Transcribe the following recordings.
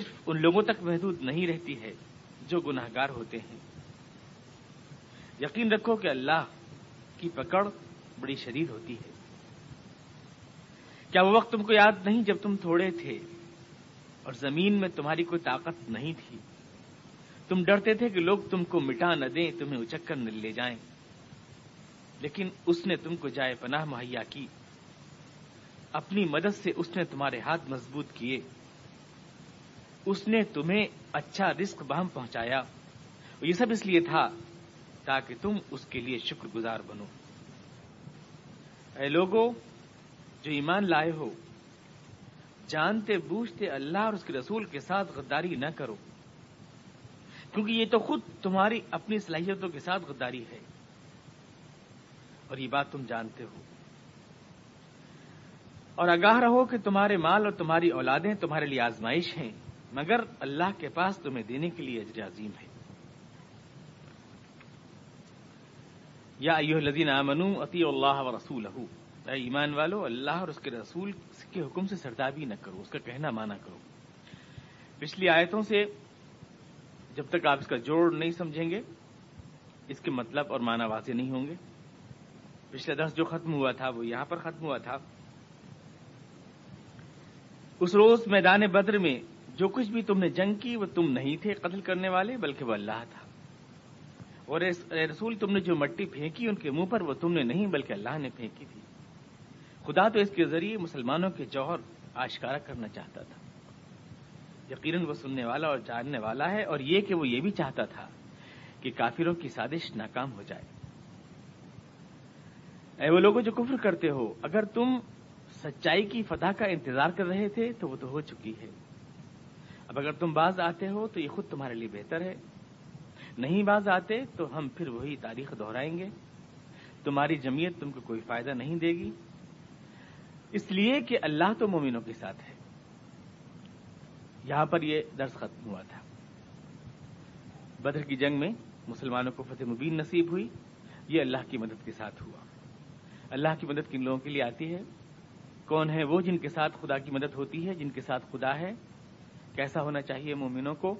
صرف ان لوگوں تک محدود نہیں رہتی ہے جو گناہ گار ہوتے ہیں۔ یقین رکھو کہ اللہ کی پکڑ بڑی شدید ہوتی ہے۔ کیا وہ وقت تم کو یاد نہیں جب تم تھوڑے تھے اور زمین میں تمہاری کوئی طاقت نہیں تھی؟ تم ڈرتے تھے کہ لوگ تم کو مٹا نہ دیں، تمہیں اچکر نہ لے جائیں۔ لیکن اس نے تم کو جائے پناہ مہیا کی۔ اپنی مدد سے اس نے تمہارے ہاتھ مضبوط کیے۔ اس نے تمہیں اچھا رسک بہم پہنچایا۔ یہ سب اس لیے تھا تاکہ تم اس کے لیے شکر گزار بنو۔ اے لوگوں جو ایمان لائے ہو، جانتے بوجھتے اللہ اور اس کے رسول کے ساتھ غداری نہ کرو۔ کیونکہ یہ تو خود تمہاری اپنی صلاحیتوں کے ساتھ غداری ہے۔ اور یہ بات تم جانتے ہو۔ اور آگاہ رہو کہ تمہارے مال اور تمہاری اولادیں تمہارے لیے آزمائش ہیں۔ مگر اللہ کے پاس تمہیں دینے کے لیے اجر عظیم ہے۔ یا ایو الذین آمنو اتی اللہ و رسول اے ایمان والو، اللہ اور اس کے رسول کے حکم سے سردابی نہ کرو، اس کا کہنا مانا کرو۔ پچھلی آیتوں سے جب تک آپ اس کا جوڑ نہیں سمجھیں گے، اس کے مطلب اور معنی واضح نہیں ہوں گے۔ پچھلے درس جو ختم ہوا تھا، وہ یہاں پر ختم ہوا تھا۔ اس روز میدان بدر میں جو کچھ بھی تم نے جنگ کی وہ تم نہیں تھے قتل کرنے والے، بلکہ وہ اللہ تھا۔ اور رسول تم نے جو مٹی پھینکی ان کے منہ پر، وہ تم نے نہیں، بلکہ اللہ نے پھینکی تھی۔ خدا تو اس کے ذریعے مسلمانوں کے جوہر آشکارا کرنا چاہتا تھا۔ یقیناً وہ سننے والا اور جاننے والا ہے، اور یہ کہ وہ یہ بھی چاہتا تھا کہ کافروں کی سازش ناکام ہو جائے۔ اے وہ لوگوں جو کفر کرتے ہو، اگر تم سچائی کی فتح کا انتظار کر رہے تھے تو وہ تو ہو چکی ہے۔ اب اگر تم باز آتے ہو تو یہ خود تمہارے لیے بہتر ہے۔ نہیں باز آتے تو ہم پھر وہی تاریخ دہرائیں گے۔ تمہاری جمعیت تم کو کوئی فائدہ نہیں دے گی۔ اس لیے کہ اللہ تو مومنوں کے ساتھ ہے۔ یہاں پر یہ درس ختم ہوا تھا۔ بدر کی جنگ میں مسلمانوں کو فتح مبین نصیب ہوئی۔ یہ اللہ کی مدد کے ساتھ ہوا۔ اللہ کی مدد کن لوگوں کے لیے آتی ہے؟ کون ہے وہ جن کے ساتھ خدا کی مدد ہوتی ہے، جن کے ساتھ خدا ہے؟ کیسا ہونا چاہیے مومنوں کو؟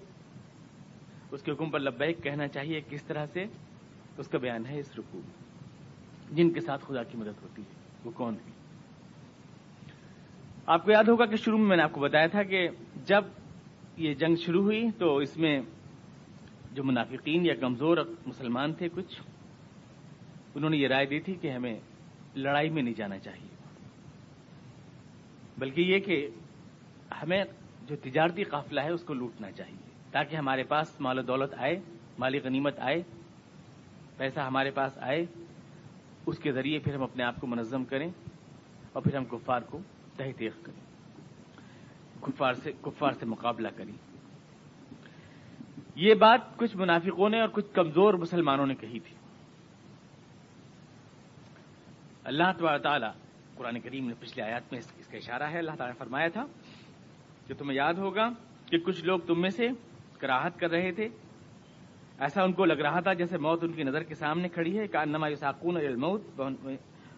اس کے حکم پر لبیک کہنا چاہیے کس طرح سے؟ اس کا بیان ہے اس رکوع جن کے ساتھ خدا کی مدد ہوتی ہے، وہ کون ہے آپ کو یاد ہوگا کہ شروع میں میں نے آپ کو بتایا تھا کہ جب یہ جنگ شروع ہوئی تو اس میں جو منافقین یا کمزور مسلمان تھے کچھ، انہوں نے یہ رائے دی تھی کہ ہمیں لڑائی میں نہیں جانا چاہیے، بلکہ یہ کہ ہمیں جو تجارتی قافلہ ہے اس کو لوٹنا چاہیے تاکہ ہمارے پاس مال و دولت آئے مالی غنیمت آئے، پیسہ ہمارے پاس آئے، اس کے ذریعے پھر ہم اپنے آپ کو منظم کریں اور پھر ہم کفار کو تحتیق کریں۔ کفار سے کفار سے مقابلہ کریں۔ یہ بات کچھ منافقوں نے اور کچھ کمزور مسلمانوں نے کہی تھی۔ اللہ تبار تعالیٰ قرآن کریم نے پچھلے آیات میں اس کا اشارہ ہے، اللہ تعالیٰ نے فرمایا تھا کہ تمہیں یاد ہوگا کہ کچھ لوگ تم میں سے کراہت کر رہے تھے۔ ایسا ان کو لگ رہا تھا جیسے موت ان کی نظر کے سامنے کھڑی ہے۔ نما ساکون الموت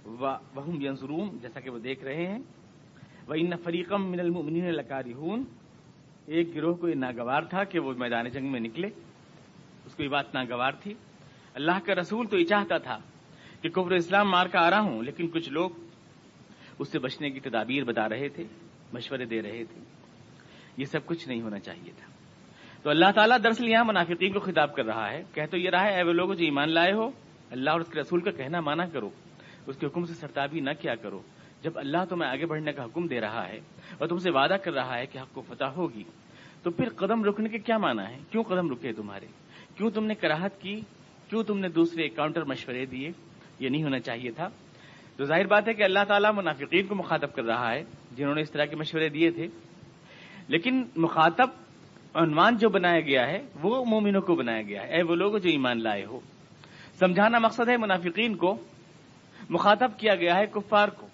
وہم ینظرون، جیسا کہ وہ دیکھ رہے ہیں۔ وہ ان فریقم من المؤمنین لکاری ایک گروہ کو یہ ناگوار تھا کہ وہ میدان جنگ میں نکلے۔ اس کو یہ بات ناگوار تھی۔ اللہ کا رسول تو یہ چاہتا تھا کہ کفر اسلام مار کا آ رہا ہوں، لیکن کچھ لوگ اس سے بچنے کی تدابیر بتا رہے تھے، مشورے دے رہے تھے۔ یہ سب کچھ نہیں ہونا چاہیے تھا۔ تو اللہ تعالیٰ دراصل یہاں منافقین کو خطاب کر رہا ہے۔ کہ تو یہ رہا ہے، اے وہ لوگ جو ایمان لائے ہو، اللہ اور اس کے رسول کا کہنا مانا کرو۔ اس کے حکم سے سرتابی نہ کیا کرو۔ جب اللہ تمہیں آگے بڑھنے کا حکم دے رہا ہے اور تم سے وعدہ کر رہا ہے کہ حق کو فتح ہوگی، تو پھر قدم رکنے کے کیا مانا ہے کیوں قدم رکے تمہارے؟ کیوں تم نے کراہت کی؟ کیوں تم نے دوسرے کاؤنٹر مشورے دیے؟ یہ نہیں ہونا چاہیے تھا۔ تو ظاہر بات ہے کہ اللہ تعالیٰ منافقین کو مخاطب کر رہا ہے، جنہوں نے اس طرح کے مشورے دیے تھے۔ لیکن مخاطب عنوان جو بنایا گیا ہے، وہ مومنوں کو بنایا گیا ہے۔ اے وہ لوگ جو ایمان لائے ہو۔ سمجھانا مقصد ہے منافقین کو، مخاطب کیا گیا ہے کفار کو۔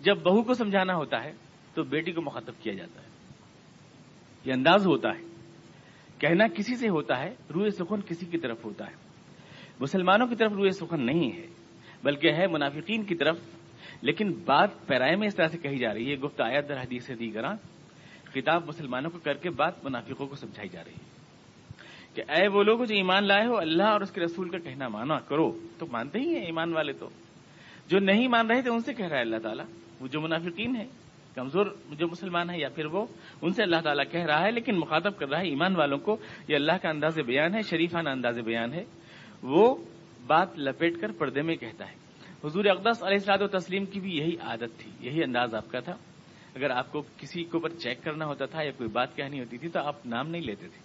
جب بہو کو سمجھانا ہوتا ہے، تو بیٹی کو مخاطب کیا جاتا ہے۔ یہ انداز ہوتا ہے۔ کہنا کسی سے ہوتا ہے، روئے سخن کسی کی طرف ہوتا ہے۔ مسلمانوں کی طرف روئے سخن نہیں ہے، بلکہ ہے منافقین کی طرف۔ لیکن بات پیرائے میں اس طرح سے کہی جا رہی ہے گفت آیت در حدیث دی کرا خطاب مسلمانوں کو کر کے بات منافقوں کو سمجھائی جا رہی ہے کہ اے وہ لوگ جو ایمان لائے ہو، اللہ اور اس کے رسول کا کہنا مانا کرو۔ تو مانتے ہی ہیں ایمان والے تو۔ جو نہیں مان رہے تھے ان سے کہہ رہا ہے اللہ تعالیٰ، وہ جو منافقین ہے کمزور جو مسلمان ہے یا پھر وہ، ان سے اللہ تعالیٰ کہہ رہا ہے، لیکن مخاطب کر رہا ہے ایمان والوں کو۔ یہ اللہ کا انداز بیان ہے، شریفانہ انداز بیان ہے۔ وہ بات لپیٹ کر پردے میں کہتا ہے۔ حضور اقدس علیہ السلاد و تسلیم کی بھی یہی عادت تھی، یہی انداز آپ کا تھا۔ اگر آپ کو کسی کے اوپر چیک کرنا ہوتا تھا یا کوئی بات کہنی ہوتی تھی تو آپ نام نہیں لیتے تھے۔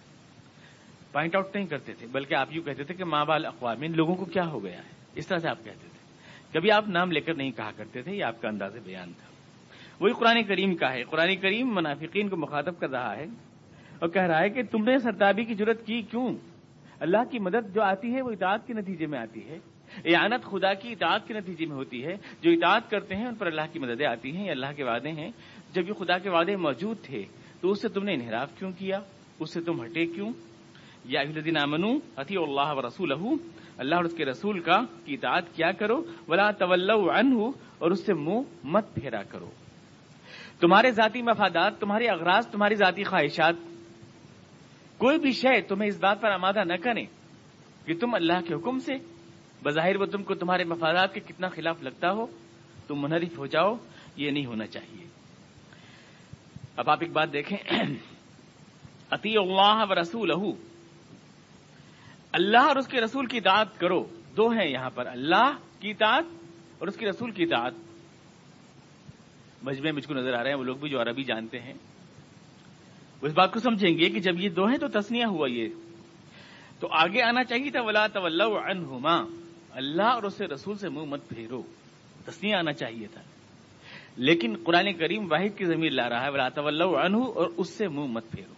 پوائنٹ آؤٹ نہیں کرتے تھے، بلکہ آپ یوں کہتے تھے کہ ماں بال اقوام ان لوگوں کو کیا ہو گیا ہے؟ اس طرح سے آپ کہتے تھے۔ کبھی آپ نام لے کر نہیں کہا کرتے تھے، یہ آپ کا انداز بیان تھا۔ وہی قرآن کریم کا ہے۔ قرآن کریم منافقین کو مخاطب کر رہا ہے اور کہہ رہا ہے کہ تم نے سرتابی کی ضرورت کی کیوں؟ اللہ کی مدد جو آتی ہے وہ اطاعت کے نتیجے میں آتی ہے۔ اعانت خدا کی اطاعت کے نتیجے میں ہوتی ہے۔ جو اطاعت کرتے ہیں، ان پر اللہ کی مددیں آتی ہیں، یہ اللہ کے وعدے ہیں۔ جب یہ خدا کے وعدے موجود تھے، تو اس سے تم نے انحراف کیوں کیا؟ اس سے تم ہٹے کیوں؟ یا الدین امن عطی اللہ و رسول اللہ اور اس کے رسول کا، کی اطاعت کیا کرو؟ ولا طول اور اس سے منہ مت پھیرا کرو۔ تمہارے ذاتی مفادات، تمہارے اغراض، تمہاری ذاتی خواہشات، کوئی بھی شے تمہیں اس بات پر آمادہ نہ کریں کہ تم اللہ کے حکم سے بظاہر وہ تم کو تمہارے مفادات کے کتنا خلاف لگتا ہو، تم منحرف ہو جاؤ، یہ نہیں ہونا چاہیے۔ اب آپ ایک بات دیکھیں۔ عطی اللہ و رسول اللہ اور اس کے رسول کی اطاعت کرو۔ دو ہیں یہاں پر۔ اللہ کی اطاعت اور اس کے رسول کی اطاعت۔ مجمع مجھ کو نظر آ رہے ہیں، وہ لوگ بھی جو عربی جانتے ہیں۔ وہ اس بات کو سمجھیں گے کہ جب یہ دو ہیں تو تسنیا ہوا یہ۔ تو آگے آنا چاہیے تھا، ولا عنہما اللہ اور اس سے رسول سے منہ مت پھیرو۔ تسنیا آنا چاہیے تھا۔ لیکن قرآن کریم واحد کی زمین لا رہا ہے، ولا طول عنہ اور اس سے منہ مت پھیرو۔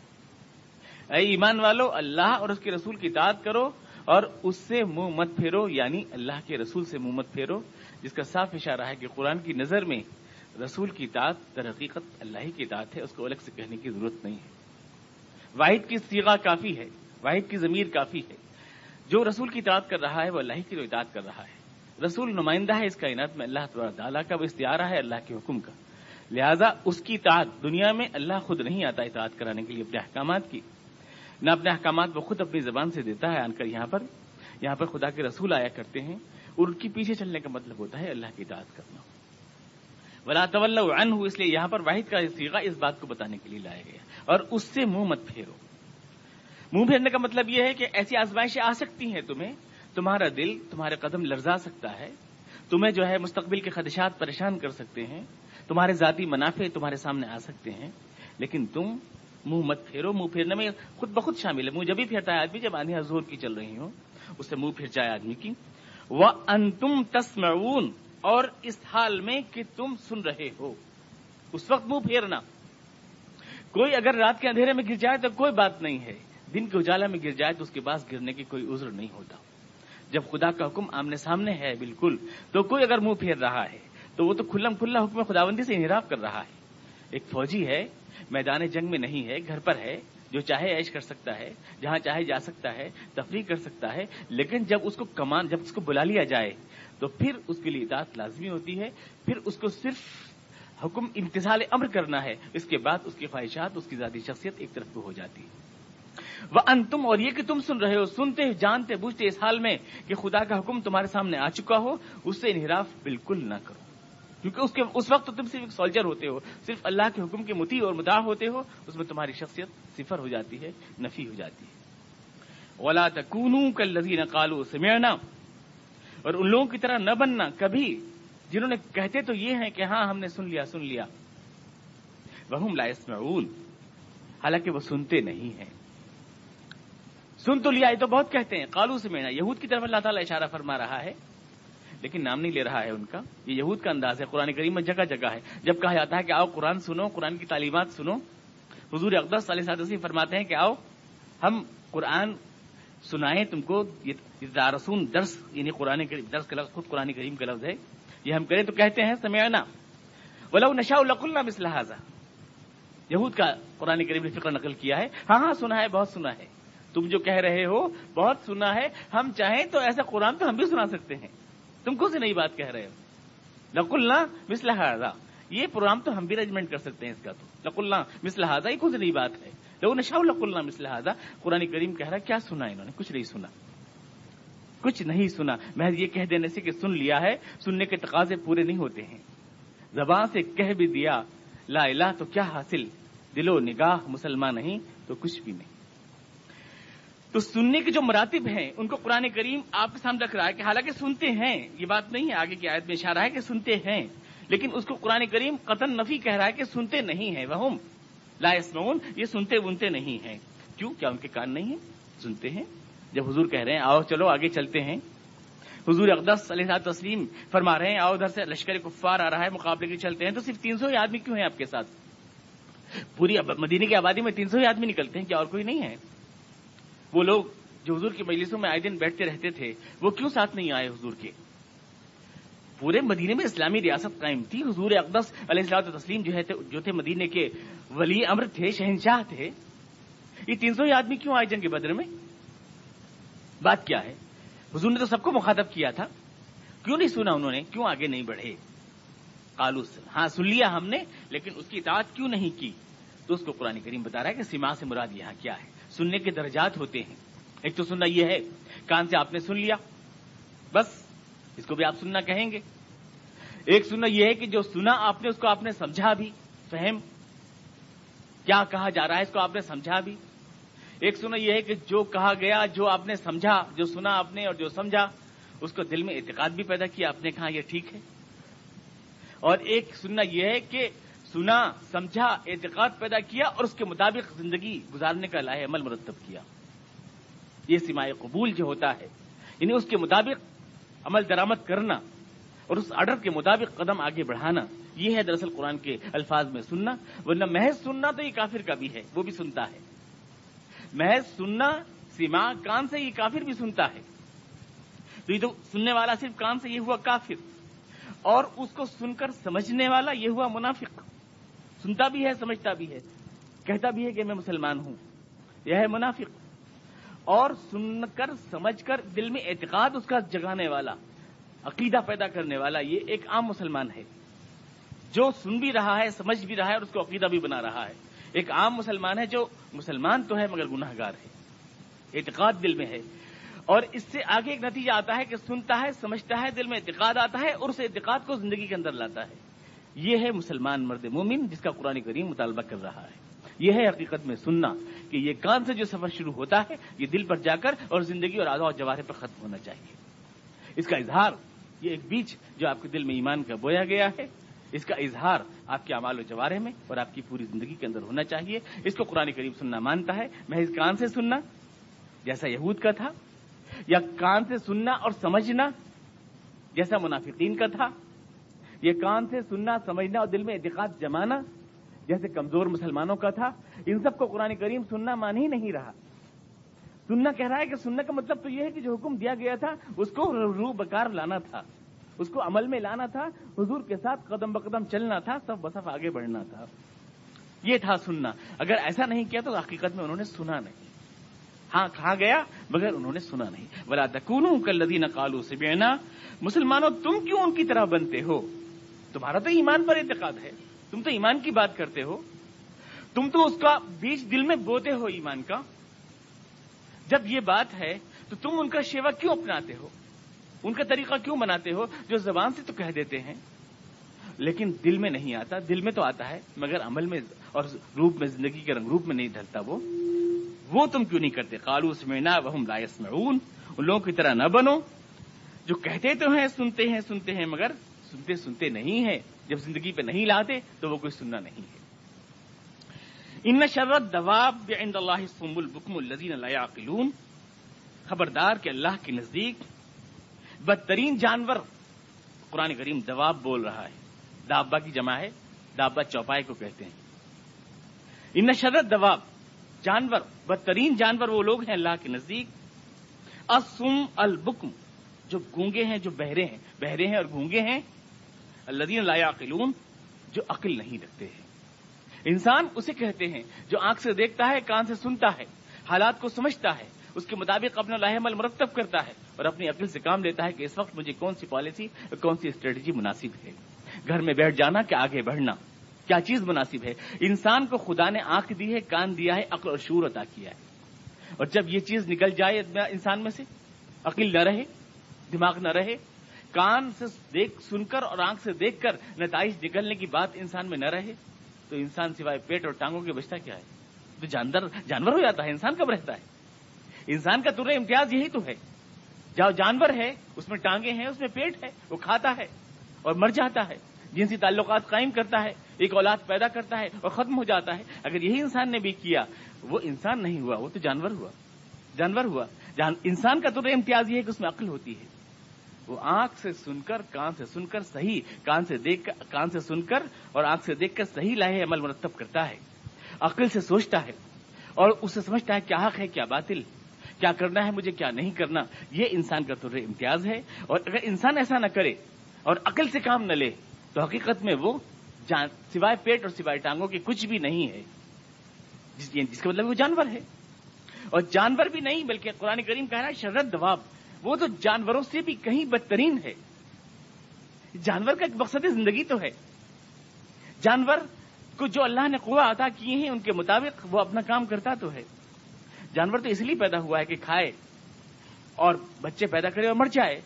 اے ایمان والو، اللہ اور اس کے رسول کی اطاعت کرو اور اس سے منہ مت پھیرو یعنی اللہ کے رسول سے منہ مت پھیرو، جس کا صاف اشارہ ہے کہ قرآن کی نظر میں رسول کی اطاعت در حقیقت اللہ کی اطاعت ہے، اس کو الگ سے کہنے کی ضرورت نہیں ہے۔ واحد کی سیگا کافی ہے، واحد کی ضمیر کافی ہے۔ جو رسول کی اطاعت کر رہا ہے وہ اللہ کی اطاعت کر رہا ہے۔ رسول نمائندہ ہے اس کائنات میں، اللہ تعالیٰ کا وہ استعارہ ہے، اللہ کے حکم کا۔ لہذا اس کی اطاعت دنیا میں اللہ خود نہیں آتا اطاعت کرانے کے لیے اپنے احکامات کی۔ نہ اپنے احکامات وہ خود اپنی زبان سے دیتا ہے آن کر یہاں پر۔ یہاں پر خدا کے رسول آیا کرتے ہیں اور ان کی پیچھے چلنے کا مطلب ہوتا ہے اللہ کی اطاعت کرنا۔ ولا طول عنہ اس لیے یہاں پر واحد کا سیگا اس بات کو بتانے کے لیے لایا گیا۔ اور اس سے منہ مت پھیرو۔ منہ پھیرنے کا مطلب یہ ہے کہ ایسی آزمائشیں آ سکتی ہیں تمہیں۔ تمہارا دل تمہارے قدم لرزا سکتا ہے۔ تمہیں جو ہے مستقبل کے خدشات پریشان کر سکتے ہیں۔ تمہارے ذاتی منافع تمہارے سامنے آ سکتے ہیں۔ لیکن تم منہ مت پھیرو۔ منہ پھیرنے میں خود بخود شامل ہے۔ منہ جب بھی پھیرتا ہے آدمی، جب آندھی زور کی چل رہی ہو اس سے منہ پھر جائے آدمی کی۔ وہ انتم تسمعون، اور اس حال میں کہ تم سن رہے ہو۔ اس وقت منہ پھیرنا۔ کوئی اگر رات کے اندھیرے میں گر جائے تو کوئی بات نہیں ہے۔ دن کے اجالا میں گر جائے تو اس کے پاس گرنے کی کوئی عذر نہیں ہوتا۔ جب خدا کا حکم آمنے سامنے ہے، بالکل، تو کوئی اگر منہ پھیر رہا ہے، تو وہ تو کھلم کھلا حکم خداوندی سے انحراف کر رہا ہے۔ ایک فوجی ہے، میدان جنگ میں نہیں ہے، گھر پر ہے، جو چاہے عیش کر سکتا ہے، جہاں چاہے جا سکتا ہے، تفریح کر سکتا ہے، لیکن جب اس کو کمان، جب اس کو بلا لیا جائے، تو پھر اس کے لیے اطاعت لازمی ہوتی ہے۔ پھر اس کو صرف حکم امتزال امر کرنا ہے، اس کے بعد اس کی خواہشات، اس کی ذاتی شخصیت ایک طرف کو ہو جاتی ہے۔ وہ انتم اور یہ کہ تم سن رہے ہو، سنتے جانتے بوجھتے اس حال میں کہ خدا کا حکم تمہارے سامنے آ چکا ہو، اس سے انحراف بالکل نہ کرو۔ کیونکہ اس کے، اس وقت تم صرف ایک سولجر ہوتے ہو، صرف اللہ کے حکم کے متی اور مداح ہوتے ہو، اس میں تمہاری شخصیت صفر ہو جاتی ہے، نفی ہو جاتی ہے۔ اولا تکون کل لذین قالو اور ان لوگوں کی طرح نہ بننا، کبھی جنہوں نے کہتے تو یہ ہیں کہ ہاں ہم نے سن لیا سن لیا۔ وہ لا اسمعون حالانکہ وہ سنتے نہیں ہیں۔ سن تو لیا، یہ تو بہت کہتے ہیں۔ کالو سے مینا، یہود کی طرف اللہ تعالیٰ اشارہ فرما رہا ہے۔ لیکن نام نہیں لے رہا ہے ان کا۔ یہ یہود کا انداز ہے، قرآن کریم میں جگہ جگہ ہے۔ جب کہا جاتا ہے کہ آؤ قرآن سنو، قرآن کی تعلیمات سنو، حضور اقدس علیہ صاحب فرماتے ہیں کہ آؤ، ہم قرآن سنائیں، تم کو رسون درس یعنی قرآن درس کا لفظ، خود قرآن کریم کا لفظ ہے۔ یہ ہم کریں تو کہتے ہیں سمیعنا ولو نشا الق اللہ مسلحاظہ یہود کا قرآن کریم نے فکر نقل کیا ہے۔ ہاں ہاں سنا ہے، بہت سنا ہے۔ تم جو کہہ رہے ہو، بہت سنا ہے۔ ہم چاہیں تو ایسا قرآن تو ہم بھی سنا سکتے ہیں۔ تم کو سے نئی بات کہہ رہے ہو؟ نقل نہ مسلح یہ پروگرام تو ہم بھی ارینجمنٹ کر سکتے ہیں اس کا تو۔ لق اللہ مس لہٰذا ہی کچھ نہیں بات ہے؟ لوگوں نے شاہ لق اللہ مس لہٰذا قرآن کریم کہہ رہا کیا سنا انہوں نے؟ کچھ نہیں سنا۔ کچھ نہیں سنا۔ محض یہ کہہ دینے سے کہ سن لیا ہے، سننے کے تقاضے پورے نہیں ہوتے ہیں۔ زبان سے کہہ بھی دیا، لا الہ تو کیا حاصل؟ دل و نگاہ مسلمان نہیں تو کچھ بھی نہیں۔ تو سننے کے جو مراتب ہیں، ان کو قرآن کریم آپ کے سامنے رکھ رہا ہے کہ حالانکہ سنتے ہیں، یہ بات نہیں ہے، آگے کی آیت میں اشارہ ہے کہ سنتے ہیں، لیکن اس کو قرآن کریم قطن نفی کہہ رہا ہے کہ سنتے نہیں ہیں وہ لا اسمعون یہ سنتے بنتے نہیں ہیں۔ کیوں؟ کیا ان کے کان نہیں ہیں؟ سنتے ہیں۔ جب حضور کہہ رہے ہیں، آؤ چلو آگے چلتے ہیں۔ حضور اقدس علیہ تسلیم فرما رہے ہیں، آؤ ادھر سے لشکر کفار آ رہا ہے، مقابلے کے چلتے ہیں۔ تو صرف تین سو ہی آدمی کیوں ہیں آپ کے ساتھ؟ پوری مدینے کی آبادی میں تین سو ہی آدمی نکلتے ہیں، کیا اور کوئی نہیں ہے؟ وہ لوگ جو حضور کی مجلسوں میں آئے دن بیٹھتے رہتے تھے، وہ کیوں ساتھ نہیں آئے حضور کے؟ پورے مدینے میں اسلامی ریاست قائم تھی۔ حضور اقدس علیہ السلام تسلیم جو ہے جو تھے مدینے کے ولی امر تھے، شہنشاہ تھے۔ یہ تین سو ہی آدمی کیوں آئے جنگ بدر میں؟ بات کیا ہے؟ حضور نے تو سب کو مخاطب کیا تھا۔ کیوں نہیں سنا انہوں نے؟ کیوں آگے نہیں بڑھے؟ کالوس ہاں سن لیا ہم نے، لیکن اس کی اطاعت کیوں نہیں کی؟ تو اس کو قرآن کریم بتا رہا ہے کہ سیما سے مراد یہاں کیا ہے؟ سننے کے درجات ہوتے ہیں۔ ایک تو سننا یہ ہے، کان سے آپ نے سن لیا، بس، اس کو بھی آپ سننا کہیں گے۔ ایک سننا یہ ہے کہ جو سنا آپ نے، اس کو آپ نے سمجھا بھی، فہم، کیا کہا جا رہا ہے، اس کو آپ نے سمجھا بھی۔ ایک سنا یہ ہے کہ جو کہا گیا، جو آپ نے سمجھا، جو سنا آپ نے اور جو سمجھا، اس کو دل میں اعتقاد بھی پیدا کیا، آپ نے کہا یہ ٹھیک ہے۔ اور ایک سننا یہ ہے کہ سنا، سمجھا، اعتقاد پیدا کیا اور اس کے مطابق زندگی گزارنے کا لاہ عمل مرتب کیا۔ یہ سماع قبول جو ہوتا ہے یعنی اس کے مطابق عمل درامد کرنا اور اس آرڈر کے مطابق قدم آگے بڑھانا، یہ ہے دراصل قرآن کے الفاظ میں سننا، ورنہ محض سننا تو یہ کافر کا بھی ہے، وہ بھی سنتا ہے۔ محض سننا سیما کان سے یہ کافر بھی سنتا ہے۔ تو یہ تو سننے والا صرف کان سے یہ ہوا کافر، اور اس کو سن کر سمجھنے والا یہ ہوا منافق۔ سنتا بھی ہے، سمجھتا بھی ہے، کہتا بھی ہے کہ میں مسلمان ہوں۔ یہ ہے منافق۔ اور سن کر، سمجھ کر، دل میں اعتقاد اس کا جگانے والا، عقیدہ پیدا کرنے والا، یہ ایک عام مسلمان ہے۔ جو سن بھی رہا ہے، سمجھ بھی رہا ہے، اور اس کو عقیدہ بھی بنا رہا ہے۔ ایک عام مسلمان ہے جو مسلمان تو ہے، مگر گناہ گار ہے۔ اعتقاد دل میں ہے۔ اور اس سے آگے ایک نتیجہ آتا ہے کہ سنتا ہے، سمجھتا ہے، دل میں اعتقاد آتا ہے، اور اس اعتقاد کو زندگی کے اندر لاتا ہے۔ یہ ہے مسلمان مرد مومن جس کا قرآن کریم مطالبہ کر رہا ہے۔ یہ ہے حقیقت میں سننا کہ یہ کان سے جو سفر شروع ہوتا ہے، یہ دل پر جا کر اور زندگی اور آزاد جواہر پر ختم ہونا چاہیے۔ اس کا اظہار، یہ ایک بیچ جو آپ کے دل میں ایمان کا بویا گیا ہے۔ اس کا اظہار آپ کے امال و جوارے میں اور آپ کی پوری زندگی کے اندر ہونا چاہیے۔ اس کو قرآن کریم سننا مانتا ہے۔ محض کان سے سننا جیسا یہود کا تھا، یا کان سے سننا اور سمجھنا جیسا منافقین کا تھا۔ یہ کان سے سننا، سمجھنا اور دل میں اعتقاد جمانا جیسے کمزور مسلمانوں کا تھا، ان سب کو قرآن کریم سننا مان ہی نہیں رہا۔ سننا کہہ رہا ہے کہ سننا کا مطلب تو یہ ہے کہ جو حکم دیا گیا تھا، اس کو روح بکار لانا تھا، اس کو عمل میں لانا تھا، حضور کے ساتھ قدم بقدم چلنا تھا، سب بصف آگے بڑھنا تھا۔ یہ تھا سننا۔ اگر ایسا نہیں کیا تو حقیقت میں انہوں نے سنا نہیں۔ ہاں کہا گیا، مگر انہوں نے سنا نہیں۔ بلا تکون کل لدین کالو سے مسلمانوں، تم کیوں ان کی طرح بنتے ہو؟ تمہارا تو ایمان پر اعتقاد ہے۔ تم تو ایمان کی بات کرتے ہو۔ تم تو اس کا بیچ دل میں بوتے ہو ایمان کا۔ جب یہ بات ہے تو تم ان کا شیوا کیوں اپناتے ہو؟ ان کا طریقہ کیوں بناتے ہو جو زبان سے تو کہہ دیتے ہیں؟ لیکن دل میں نہیں آتا۔ دل میں تو آتا ہے، مگر عمل میں اور روپ میں زندگی کے رنگ روپ میں نہیں ڈھلتا وہ۔ وہ تم کیوں نہیں کرتے؟ کالوس میں نہ وہ لائس میں ان لوگوں کی طرح نہ بنو۔ جو کہتے تو ہیں، سنتے ہیں سنتے ہیں، مگر سنتے سنتے نہیں ہے جب زندگی پہ نہیں لاتے تو وہ کوئی سننا نہیں ہے۔ ان شرط دواب عند اللہ سم البکم الزین اللہ خبردار کہ اللہ کے نزدیک بدترین جانور قرآن کریم دواب بول رہا ہے۔ دابا کی جمع ہے، دابا چوپائے کو کہتے ہیں۔ ان شرط دواب جانور، بدترین جانور وہ لوگ ہیں اللہ کے نزدیک۔ اسم البکم، جو گونگے ہیں، جو بہرے ہیں بہرے ہیں اور گونگے ہیں الدین لا عقلون جو عقل نہیں رکھتے ہیں۔ انسان اسے کہتے ہیں جو آنکھ سے دیکھتا ہے، کان سے سنتا ہے، حالات کو سمجھتا ہے، اس کے مطابق اپنا لاہ عمل مرتب کرتا ہے اور اپنی عقل سے کام لیتا ہے کہ اس وقت مجھے کون سی پالیسی، کون سی اسٹریٹجی مناسب ہے۔ گھر میں بیٹھ جانا کہ آگے بڑھنا، کیا چیز مناسب ہے؟ انسان کو خدا نے آنکھ دی ہے، کان دیا ہے، عقل اور شور عطا کیا ہے۔ اور جب یہ چیز نکل جائے انسان میں سے، عقل نہ رہے، دماغ نہ رہے کان سے دیکھ سن کر اور آنکھ سے دیکھ کر نتائج نکلنے کی بات انسان میں نہ رہے، تو انسان سوائے پیٹ اور ٹانگوں کے بچتا کیا ہے؟ تو جاندر جانور ہو جاتا ہے، انسان کب رہتا ہے؟ انسان کا تر امتیاز یہی تو ہے۔ جہاں جانور ہے، اس میں ٹانگیں ہیں، اس میں پیٹ ہے، وہ کھاتا ہے اور مر جاتا ہے۔ جنسی تعلقات قائم کرتا ہے، ایک اولاد پیدا کرتا ہے اور ختم ہو جاتا ہے۔ اگر یہی انسان نے بھی کیا، وہ انسان نہیں ہوا، وہ تو جانور ہوا۔ جانور ہوا۔ انسان کا تو امتیاز یہ ہے کہ اس میں عقل ہوتی ہے۔ وہ آنکھ سے سن کر کان سے سن کر صحیح کان سے دیکھ کان سے سن کر اور آنکھ سے دیکھ کر صحیح لاہے عمل مرتب کرتا ہے۔ عقل سے سوچتا ہے اور اسے سمجھتا ہے کیا حق ہے کیا باطل۔ کیا کرنا ہے مجھے کیا نہیں کرنا۔ یہ انسان کا تو امتیاز ہے اور اگر انسان ایسا نہ کرے اور عقل سے کام نہ لے تو حقیقت میں وہ سوائے پیٹ اور سوائے ٹانگوں کے کچھ بھی نہیں ہے۔ جس, جس کا مطلب وہ جانور ہے۔ اور جانور بھی نہیں بلکہ قرآن کریم کہہ رہا ہے شرد دباب وہ تو جانوروں سے بھی کہیں بدترین ہے۔ جانور کا ایک مقصد زندگی تو ہے۔ جانور کو جو اللہ نے کنواں عطا کیے ہیں ان کے مطابق وہ اپنا کام کرتا تو ہے۔ جانور تو اس لیے پیدا ہوا ہے کہ کھائے اور بچے پیدا کرے اور مر جائے۔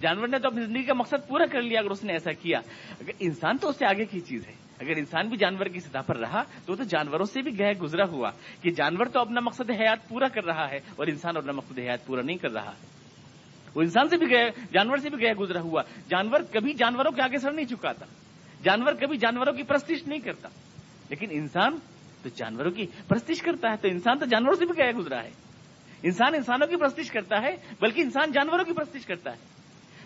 جانور نے تو اپنی زندگی کا مقصد پورا کر لیا اگر اس نے ایسا کیا۔ اگر انسان تو اس سے آگے کی چیز ہے۔ اگر انسان بھی جانور کی سطح پر رہا تو وہ تو جانوروں سے بھی گئے گزرا ہوا کہ جانور تو اپنا مقصد حیات پورا کر رہا ہے اور انسان اپنا مقصد حیات پورا نہیں کر رہا۔ ہے وہ انسان سے بھی گئے جانور سے بھی گئے گزرا ہوا۔ جانور کبھی جانوروں کے آگے سر نہیں چکاتا جانور کبھی جانوروں کی پرستش نہیں کرتا۔ لیکن انسان تو جانوروں کی پرستش کرتا ہے، تو انسان تو جانوروں سے بھی گیا گزرا ہے۔ انسان انسانوں کی پرستش کرتا ہے، بلکہ انسان جانوروں کی پرستش کرتا ہے۔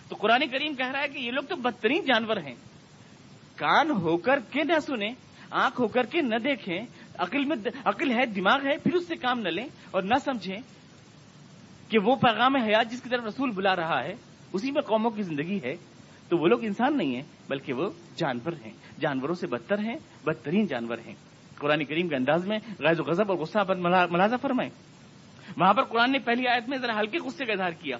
تو قرآن کریم کہہ رہا ہے کہ یہ لوگ تو بدترین جانور ہیں۔ کان ہو کر کے نہ سنیں، آنکھ ہو کر کے نہ دیکھیں، عقل میں عقل ہے، دماغ ہے، پھر اس سے کام نہ لیں اور نہ سمجھیں۔ کہ وہ پیغام حیات جس کی طرف رسول بلا رہا ہے، اسی میں قوموں کی زندگی ہے، تو وہ لوگ انسان نہیں ہیں، بلکہ وہ جانور ہیں۔ جانوروں سے بدتر ہیں، بدترین جانور ہیں۔ قرآن کریم کے انداز میں غیظ و غضب اور غصہ پر ملازہ فرمائیں۔ وہاں پر قرآن نے پہلی آیت میں ذرا ہلکے غصے کا اظہار کیا۔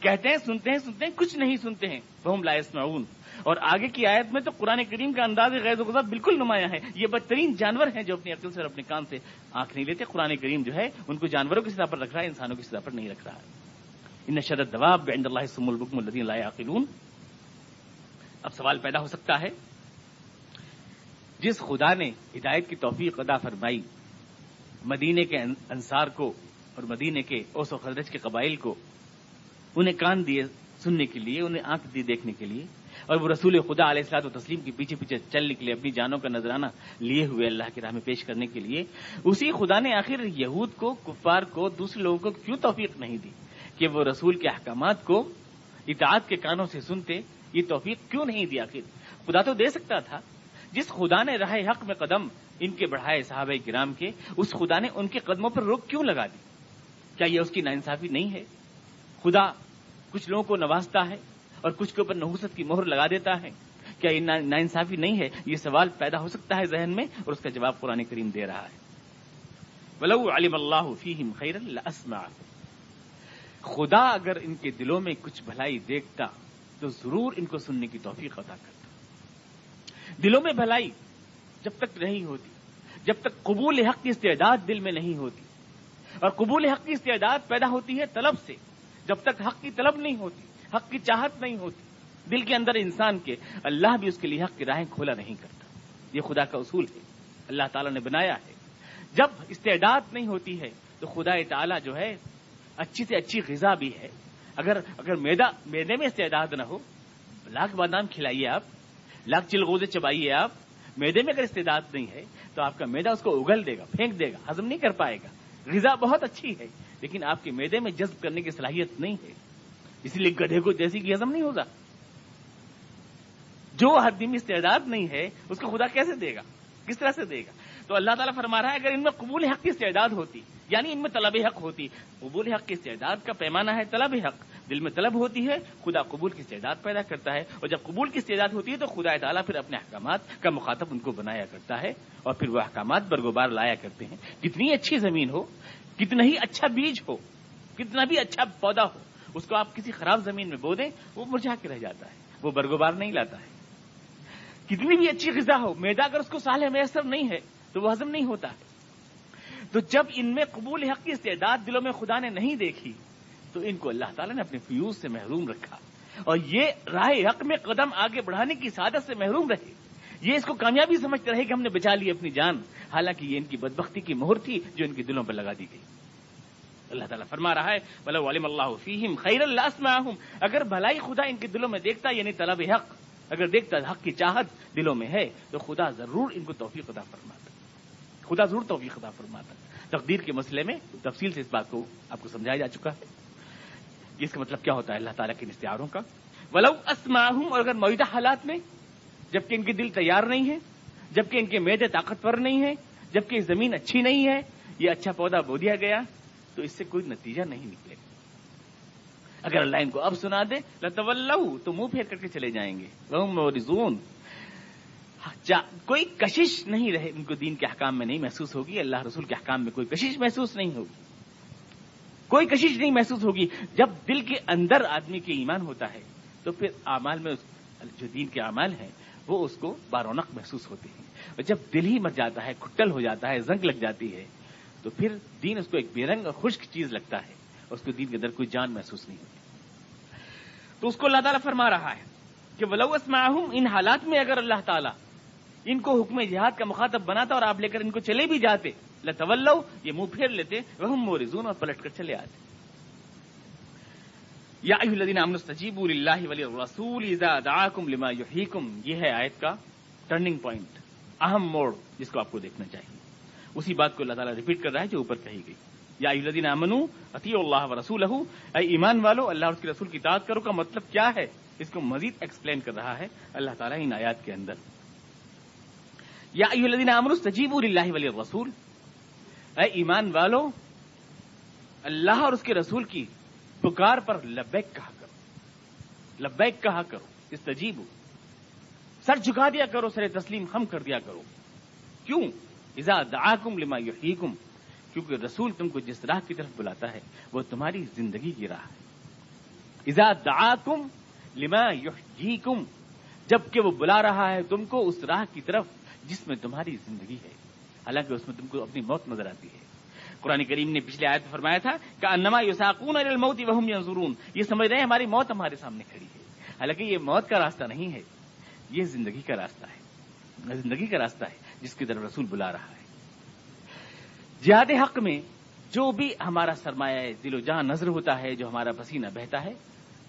کہتے ہیں، سنتے ہیں سنتے ہیں، کچھ نہیں سنتے ہیں۔ بہم لائس معاون اور آگے کی آیت میں تو قرآن کریم کا انداز غیر و بالکل نمایاں ہے۔ یہ بدترین جانور ہیں جو اپنی عقل سے اور اپنے کام سے آنکھ نہیں لیتے۔ قرآن کریم جو ہے، ان کو جانوروں کی سطح پر رکھ رہا ہے، انسانوں کی سطح پر نہیں رکھ رہا ہے۔ ان شرد دباب عند اللہ سم البکم الدین اللہ اب سوال پیدا ہو سکتا ہے، جس خدا نے ہدایت کی توفیق ادا فرمائی، مدینے کے انصار کو اور مدینے کے اوس و خدرج کے قبائل کو، انہیں کان دیے سننے کے لیے، انہیں آنکھ دی دیکھنے کے لیے اور وہ رسول خدا علیہ السلاط و تسلیم کے پیچھے پیچھے چل نکلے اپنی جانوں کا نذرانہ لیے ہوئے اللہ کی راہ میں پیش کرنے کے لیے، اسی خدا نے آخر یہود کو، کفار کو، دوسرے لوگوں کو کیوں توفیق نہیں دی؟ کہ وہ رسول کے احکامات کو اطاعت کے کانوں سے سنتے، یہ توفیق کیوں نہیں دی آخر؟ خدا تو دے سکتا تھا۔ جس خدا نے راہ حق میں قدم ان کے بڑھائے صحابہ کرام کے، اس خدا نے ان کے قدموں پر روک کیوں لگا دی؟ کیا یہ اس کی ناانصافی نہیں ہے؟ خدا کچھ لوگوں کو نوازتا ہے؟ اور کچھ کے اوپر نحوست کی مہر لگا دیتا ہے۔ کیا یہ ناانصافی نہیں ہے؟ یہ سوال پیدا ہو سکتا ہے ذہن میں اور اس کا جواب قرآن کریم دے رہا ہے۔ ولو علم اللہ فیہم خیر خدا اگر ان کے دلوں میں کچھ بھلائی دیکھتا، تو ضرور ان کو سننے کی توفیق ادا کرتا۔ دلوں میں بھلائی جب تک نہیں ہوتی، جب تک قبول حق کی استعداد دل میں نہیں ہوتی۔ اور قبول حق کی استعداد پیدا ہوتی ہے طلب سے، جب تک حق کی طلب نہیں ہوتی۔ حق کی چاہت نہیں ہوتی۔ دل کے اندر انسان کے، اللہ بھی اس کے لیے حق کی راہیں کھولا نہیں کرتا۔ یہ خدا کا اصول ہے۔ اللہ تعالیٰ نے بنایا ہے۔ جب استعداد نہیں ہوتی ہے، تو خدا تعالیٰ جو ہے، اچھی سے اچھی غذا بھی ہے۔ اگر اگر میدا میدے میں استعداد نہ ہو، لاکھ بادام کھلائیے آپ، لاکھ چلغوزے چبائیے آپ، میدے میں اگر استعداد نہیں ہے، تو آپ کا میدا اس کو اگل دے گا، پھینک دے گا ہزم نہیں کر پائے گا۔ غذا بہت اچھی ہے، لیکن آپ کے میدے میں جذب کرنے کی صلاحیت نہیں ہے۔ اسی لیے گدھے کو جیسی کی ہزم نہیں ہوگا۔ جو حدیمی استعداد نہیں ہے، اس کو خدا کیسے دے گا؟ کس طرح سے دے گا؟ تو اللہ تعالیٰ فرما رہا ہے، اگر ان میں قبول حق کی استعداد ہوتی یعنی ان میں طلب حق ہوتی، قبول حق کی استعداد کا پیمانہ ہے طلب حق، دل میں طلب ہوتی ہے، خدا قبول کی استعداد پیدا کرتا ہے، اور جب قبول کی استعداد ہوتی ہے تو خدا تعالیٰ پھر اپنے احکامات کا مخاطب ان کو بنایا کرتا ہے، اور پھر وہ احکامات برگوبار لایا کرتے ہیں۔ کتنی اچھی زمین ہو، کتنا ہی اچھا بیج ہو، کتنا بھی اچھا پودا ہو اس کو آپ کسی خراب زمین میں بو دیں، وہ مرجھا کے رہ جاتا ہے، وہ برگوبار نہیں لاتا ہے۔ کتنی بھی اچھی غذا ہو میدا اگر اس کو سال میسر نہیں ہے، تو وہ ہضم نہیں ہوتا۔ ہے تو جب ان میں قبول حق کی استعداد دلوں میں خدا نے نہیں دیکھی، تو ان کو اللہ تعالیٰ نے اپنے فیوز سے محروم رکھا۔ اور یہ راہ حق میں قدم آگے بڑھانے کی سعادت سے محروم رہے۔ یہ اس کو کامیابی سمجھتے رہے کہ ہم نے بچا لی اپنی جان۔ حالانکہ یہ ان کی بدبختی کی مہر تھی جو ان کے دلوں پر لگا دی گئی۔ اللہ تعالیٰ فرما رہا ہے بلا علم اللہ فیم خیر اللہ اگر بھلائی خدا ان کے دلوں میں دیکھتا یعنی طلب حق، اگر دیکھتا حق کی چاہت دلوں میں ہے، تو خدا ضرور ان کو توفیق ادا فرماتا خدا ضرور توفیق ادا فرماتا تقدیر کے مسئلے میں تفصیل سے اس بات کو آپ کو سمجھایا جا چکا ہے۔ اس کا مطلب کیا ہوتا ہے؟ اللہ تعالیٰ کے اشتہاروں کا۔ ولو اسماہم اور اگر موجودہ حالات میں، جبکہ ان کے دل تیار نہیں ہے جبکہ ان کے میدے طاقتور نہیں ہے جبکہ زمین اچھی نہیں ہے، یہ اچھا پودا بو دیا گیا۔ تو اس سے کوئی نتیجہ نہیں نکلے اگر اللہ ان کو اب سنا دے لطول تو منہ پھیر کر کے چلے جائیں گے۔ رزون کوئی کشش نہیں رہے، ان کو دین کے حکام میں نہیں محسوس ہوگی، اللہ رسول کے حکام میں کوئی کشش محسوس نہیں ہوگی۔ کوئی کشش نہیں محسوس ہوگی۔ جب دل کے اندر آدمی کے ایمان ہوتا ہے، تو پھر اعمال میں جو دین کے اعمال ہیں، وہ اس کو بارونق محسوس ہوتے ہیں۔ اور جب دل ہی مر جاتا ہے، کھٹل ہو جاتا ہے، زنگ لگ جاتی ہے تو پھر دین اس کو ایک بے رنگ اور خشک چیز لگتا ہے اور اس کو دین کے اندر کوئی جان محسوس نہیں ہوتی۔ تو اس کو اللہ تعالیٰ فرما رہا ہے کہ ولوس معاہم ان حالات میں اگر اللہ تعالیٰ ان کو حکم جہاد کا مخاطب بناتا اور آپ لے کر ان کو چلے بھی جاتے لطول یہ منہ پھیر لیتے وہ مورزون اور پلٹ کر چلے آتے۔ یا الذین امن استجیبوا للہ ولی الرسول اذا دعاکم لما یحییکم یہ ہے آیت کا ٹرننگ پوائنٹ اہم موڑ جس کو آپ کو دیکھنا چاہیے۔ اسی بات کو اللہ تعالیٰ ریپیٹ کر رہا ہے جو اوپر کہی گئی۔ یا الذین امنوا اطیعوا اللہ ورسولہ اے ایمان والو، اللہ اور اس کے رسول کی اطاعت کرو کا مطلب کیا ہے؟ اس کو مزید ایکسپلین کر رہا ہے اللہ تعالیٰ ان آیات کے اندر۔ یا الذین امنوا استجیبوا للہ ولی الرسول اے ایمان والو، اللہ اور اس کے رسول کی پکار پر لبیک کہا کرو۔ لبیک کہا کرو استجیب سر جھکا دیا کرو، سر تسلیم ہم کر دیا کرو۔ کیوں؟ ازا دعاکم لما یحییکم، کیونکہ رسول تم کو جس راہ کی طرف بلاتا ہے، وہ تمہاری زندگی کی راہ ہے۔ ازا دعاکم لما یحییکم، جبکہ وہ بلا رہا ہے تم کو اس راہ کی طرف جس میں تمہاری زندگی ہے۔ حالانکہ اس میں تم کو اپنی موت نظر آتی ہے۔ قرآن کریم نے پچھلے آیت فرمایا تھا کہ انما یوساکون الموت وهم ينظرون یہ سمجھ رہے ہیں ہماری موت ہمارے سامنے کھڑی ہے۔ حالانکہ یہ موت کا راستہ نہیں ہے، یہ زندگی کا راستہ ہے۔ زندگی کا راستہ ہے۔ جس کی طرف رسول بلا رہا ہے۔ جہاد حق میں جو بھی ہمارا سرمایہ دل و جہاں نظر ہوتا ہے، جو ہمارا پسینہ بہتا ہے،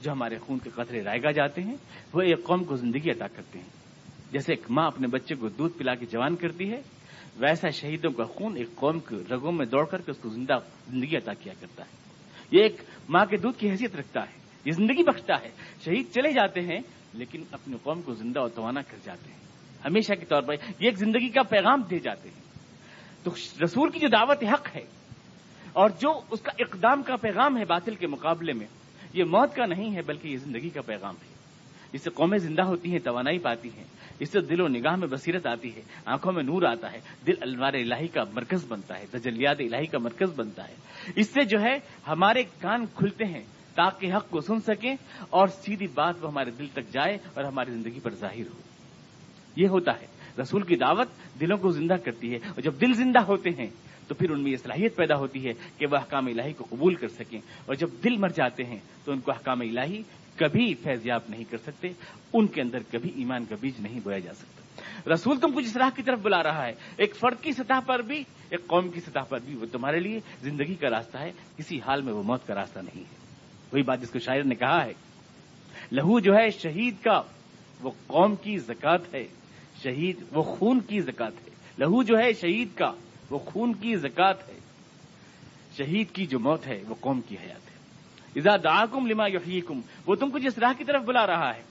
جو ہمارے خون کے قطرے رائے گا جاتے ہیں، وہ ایک قوم کو زندگی عطا کرتے ہیں۔ جیسے ایک ماں اپنے بچے کو دودھ پلا کے جوان کرتی ہے، ویسا شہیدوں کا خون ایک قوم کے رگوں میں دوڑ کر کے اس کو زندہ زندگی عطا کیا کرتا ہے۔ یہ ایک ماں کے دودھ کی حیثیت رکھتا ہے۔ یہ زندگی بخشتا ہے۔ شہید چلے جاتے ہیں، لیکن اپنی قوم کو زندہ اور توانا کر جاتے ہیں۔ ہمیشہ کے طور پر یہ ایک زندگی کا پیغام دے جاتے ہیں۔ تو رسول کی جو دعوت حق ہے اور جو اس کا اقدام کا پیغام ہے باطل کے مقابلے میں، یہ موت کا نہیں ہے بلکہ یہ زندگی کا پیغام ہے۔ اس سے قومیں زندہ ہوتی ہیں، توانائی پاتی ہیں اس سے دل و نگاہ میں بصیرت آتی ہے، آنکھوں میں نور آتا ہے، دل الوار الہی کا مرکز بنتا ہے، تجلیات الہی کا مرکز بنتا ہے۔ اس سے جو ہے، ہمارے کان کھلتے ہیں تاکہ حق کو سن سکیں اور سیدھی بات وہ ہمارے دل تک جائے اور ہماری زندگی پر ظاہر ہو۔ یہ ہوتا ہے۔ رسول کی دعوت دلوں کو زندہ کرتی ہے اور جب دل زندہ ہوتے ہیں تو پھر ان میں یہ صلاحیت پیدا ہوتی ہے کہ وہ حکام الہی کو قبول کر سکیں۔ اور جب دل مر جاتے ہیں تو ان کو حکام الہی کبھی فیضیاب نہیں کر سکتے، ان کے اندر کبھی ایمان کا بیج نہیں بویا جا سکتا۔ رسول تم کو جس راہ کی طرف بلا رہا ہے۔ ایک فرد کی سطح پر بھی، ایک قوم کی سطح پر بھی وہ تمہارے لیے زندگی کا راستہ ہے، کسی حال میں وہ موت کا راستہ نہیں ہے۔ وہی بات جس کو شاعر نے کہا ہے، لہو جو ہے شہید کا، وہ قوم کی زکات ہے۔ شہید وہ خون کی زکات ہے۔ لہو جو ہے شہید کا، وہ خون کی زکات ہے۔ شہید کی جو موت ہے، وہ قوم کی حیات ہے۔ اذا دعاکم لما یحییکم، وہ تم کو جس راہ کی طرف بلا رہا ہے،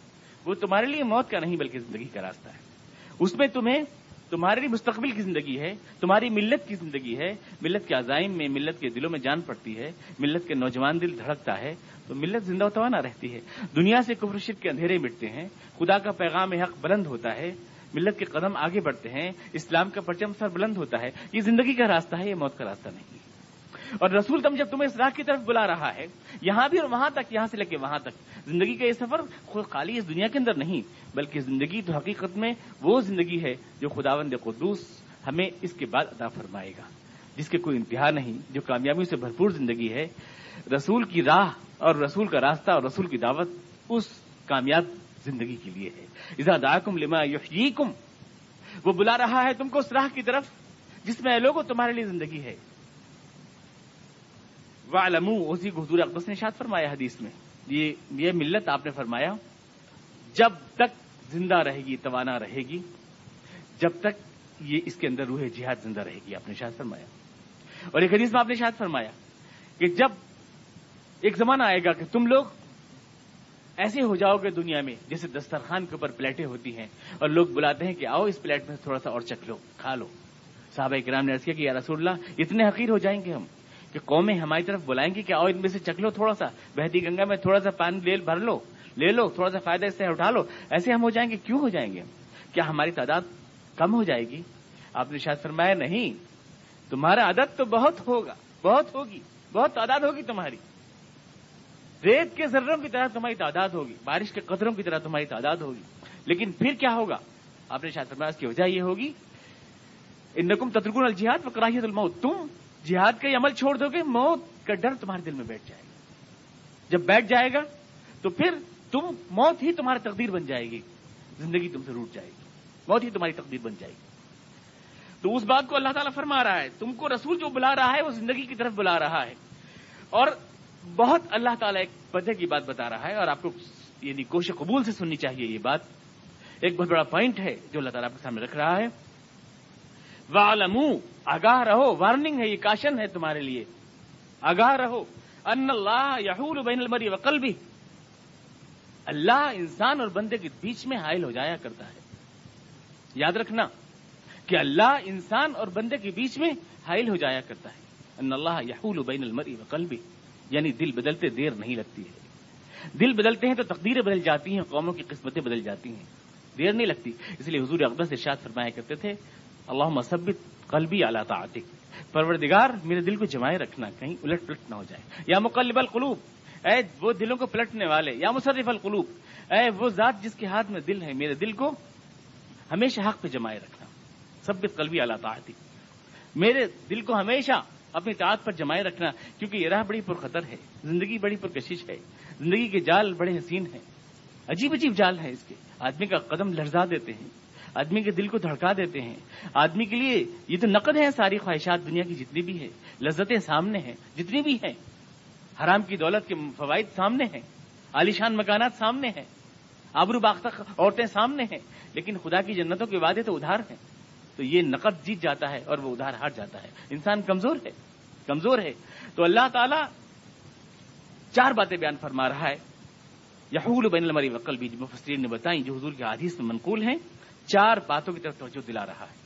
وہ تمہارے لیے موت کا نہیں بلکہ زندگی کا راستہ ہے۔ اس میں تمہیں، تمہارے لیے مستقبل کی زندگی ہے، تمہاری ملت کی زندگی ہے۔ ملت کے عزائم میں، ملت کے دلوں میں جان پڑتی ہے، ملت کے نوجوان دل دھڑکتا ہے، تو ملت زندہ و توانا رہتی ہے۔ دنیا سے کفر شرک کے اندھیرے مٹتے ہیں، خدا کا پیغام حق بلند ہوتا ہے۔ ملت کے قدم آگے بڑھتے ہیں، اسلام کا پرچم سر بلند ہوتا ہے، یہ زندگی کا راستہ ہے، یہ موت کا راستہ نہیں۔ اور رسول تم جب تمہیں اس راہ کی طرف بلا رہا ہے، یہاں بھی اور وہاں تک، یہاں سے لے کے وہاں تک، زندگی کا یہ سفر خود خالی اس دنیا کے اندر نہیں، بلکہ زندگی تو حقیقت میں وہ زندگی ہے جو خداوند قدوس ہمیں اس کے بعد ادا فرمائے گا، جس کے کوئی انتہا نہیں، جو کامیابی سے بھرپور زندگی ہے۔ رسول کی راہ اور رسول کا راستہ اور رسول کی دعوت اس کامیاب زندگی کے لیے ہے۔ اذا دعاکم لما یحییکم، وہ بلا رہا ہے تم کو اس راہ کی طرف جس میں لوگوں تمہارے لیے زندگی ہے۔ وعلمو اسی کو حضور اقدس نے شاد فرمایا حدیث میں۔ یہ یہ ملت آپ نے فرمایا، جب تک زندہ رہے گی، توانا رہے گی، جب تک یہ اس کے اندر روح جہاد زندہ رہے گی، آپ نے شاد فرمایا۔ اور ایک حدیث میں آپ نے شاد فرمایا کہ جب ایک زمانہ آئے گا کہ تم لوگ ایسے ہو جاؤ گے دنیا میں جیسے دسترخوان کے اوپر پلیٹیں ہوتی ہیں اور لوگ بلاتے ہیں کہ آؤ اس پلیٹ میں تھوڑا سا اور چکھ لو، کھا لو۔ صحابہ کرام نے کیا کہ یا رسول اللہ، اتنے حقیر ہو جائیں گے ہم کہ قومیں ہماری طرف بلائیں گی کہ آؤ ان میں سے چکھ لو تھوڑا سا، بہتی گنگا میں تھوڑا سا پانی لے بھر لو، لے لو، تھوڑا سا فائدہ اس سے اٹھا لو۔ ایسے ہم ہو جائیں گے، کیوں ہو جائیں گے کیا ہماری تعداد کم ہو جائے گی؟ آپ نے شاید فرمایا نہیں، تمہارا عدد تو بہت ہوگا، بہت ہوگی، بہت تعداد ہوگی تمہاری۔ ریت کے ذروں کی طرح تمہاری تعداد ہوگی، بارش کے قطروں کی طرح تمہاری تعداد ہوگی۔ لیکن پھر کیا ہوگا؟ آپ نے شاید فرمایا اس کی وجہ یہ ہوگی ان نقم تترکن الجہاد و کراہیت الموت، تم جہاد کا یہ عمل چھوڑ دو گے، موت کا ڈر تمہارے دل میں بیٹھ جائے گا۔ جب بیٹھ جائے گا، تو پھر تم، موت ہی تمہاری تقدیر بن جائے گی، زندگی تم سے روٹ جائے گی۔ موت ہی تمہاری تقدیر بن جائے گی۔ تو اس بات کو اللہ تعالیٰ فرما رہا ہے، تم کو رسول جو بلا رہا ہے، وہ زندگی کی طرف بلا رہا ہے۔ اور بہت اللہ تعالیٰ ایک پدے کی بات بتا رہا ہے اور آپ کو یعنی کوش قبول سے سننی چاہیے یہ بات۔ ایک بہت بڑا پوائنٹ ہے جو اللہ تعالیٰ آپ کے سامنے رکھ رہا ہے۔ والم آگاہ رہو وارننگ ہے، یہ کاشن ہے تمہارے لیے۔ آگاہ رہو۔ ان اللہ یحول بین المری وقل بھی اللہ انسان اور بندے کے بیچ میں حائل ہو جایا کرتا ہے۔ یاد رکھنا کہ اللہ انسان اور بندے کے بیچ میں حائل ہو جایا کرتا ہے۔ ان اللہ یحول بین المری وقل بھی یعنی دل بدلتے دیر نہیں لگتی ہے۔ دل بدلتے ہیں تو تقدیریں بدل جاتی ہیں، قوموں کی قسمتیں بدل جاتی ہیں۔ دیر نہیں لگتی۔ اس لیے حضور اقدس ارشاد فرمایا کرتے تھے اللہ مثبت قلبی اعلیٰ تعطق پروردگار، میرے دل کو جمائے رکھنا، کہیں الٹ پلٹ نہ ہو جائے۔ یا مقلب القلوب، اے وہ دلوں کو پلٹنے والے، یا مصرف القلوب، اے وہ ذات جس کے ہاتھ میں دل ہے، میرے دل کو ہمیشہ حق پہ جمائے رکھنا۔ سبت قلبی اعلیٰ تعطق میرے دل کو ہمیشہ اپنی تعداد پر جمائے رکھنا، کیونکہ یہ راہ بڑی پرخطر ہے، زندگی بڑی پرکشش ہے، زندگی کے جال بڑے حسین ہیں۔ عجیب عجیب جال ہے اس کے۔ آدمی کا قدم لرزا دیتے ہیں، آدمی کے دل کو دھڑکا دیتے ہیں۔ آدمی کے لیے یہ تو نقد ہے ساری خواہشات دنیا کی جتنی بھی ہے لذتیں سامنے ہیں، جتنی بھی ہیں۔ حرام کی دولت کے فوائد سامنے ہیں، عالیشان مکانات سامنے ہیں۔ آبرو باختہ عورتیں سامنے ہیں، لیکن خدا کی جنتوں کے وعدے تو ادھار ہیں۔ تو یہ نقد جیت جاتا ہے اور وہ ادھار ہار جاتا ہے۔ انسان کمزور ہے کمزور ہے۔ تو اللہ تعالی چار باتیں بیان فرما رہا ہے۔ یحول بین المری وکل بھی مفسرین نے بتائی جو حضور کے حدیث میں منقول ہیں، چار باتوں کی طرف توجہ دلا رہا ہے۔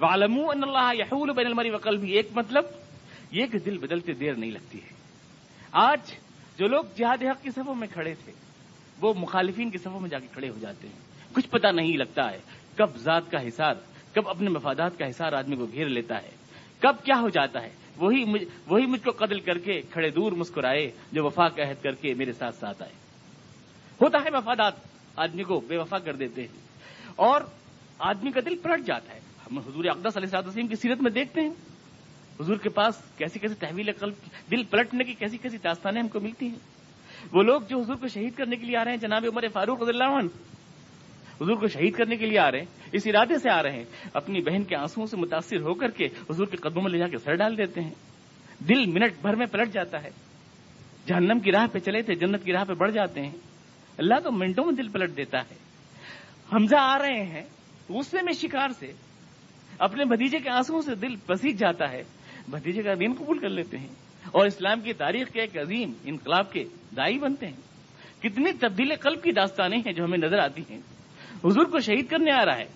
والم اللہ یحول بین المری وکل بھی ایک مطلب یہ کہ دل بدلتے دیر نہیں لگتی ہے۔ آج جو لوگ جہاد حق کی صفوں میں کھڑے تھے، وہ مخالفین کی صفوں میں جا کے کھڑے ہو جاتے ہیں۔ کچھ پتہ نہیں لگتا ہے، کب ذات کا حساب کب اپنے مفادات کا حساب آدمی کو گھیر لیتا ہے؟ کب کیا ہو جاتا ہے؟ وہی مجھ وہی مجھ کو قتل کر کے کھڑے دور مسکرائے جو وفا کا عہد کر کے میرے ساتھ ساتھ آئے۔ ہوتا ہے مفادات، آدمی کو بے وفا کر دیتے ہیں۔ اور آدمی کا دل پلٹ جاتا ہے۔ ہم حضور اقدس علیہ صاحب وسیم کی سیرت میں دیکھتے ہیں۔ حضور کے پاس کیسی کیسی تحویل قلب دل پلٹنے کی کیسی کیسی داستانیں ہم کو ملتی ہیں۔ وہ لوگ جو حضور کو شہید کرنے کے لیے آ رہے ہیں، جناب عمر فاروق رضی اللہ عنہ حضور کو شہید کرنے کے لیے آ رہے ہیں، اس ارادے سے آ رہے ہیں۔ اپنی بہن کے آنسو سے متاثر ہو کر کے حضور کے قدموں میں لے جا کے سر ڈال دیتے ہیں۔ دل منٹ بھر میں پلٹ جاتا ہے۔ جہنم کی راہ پہ چلے تھے، جنت کی راہ پہ بڑھ جاتے ہیں۔ اللہ تو منٹوں میں دل پلٹ دیتا ہے۔ حمزہ آ رہے ہیں غصے میں شکار سے۔ اپنے بھتیجے کے آنسو سے دل پسیج جاتا ہے۔ بھتیجے کا دین قبول کر لیتے ہیں۔ اور اسلام کی تاریخ کے ایک عظیم انقلاب کے دائی بنتے ہیں۔ کتنی تبدیل قلب کی داستانیں ہیں جو ہمیں نظر آتی ہیں۔ حضور کو شہید کرنے آ رہا ہے۔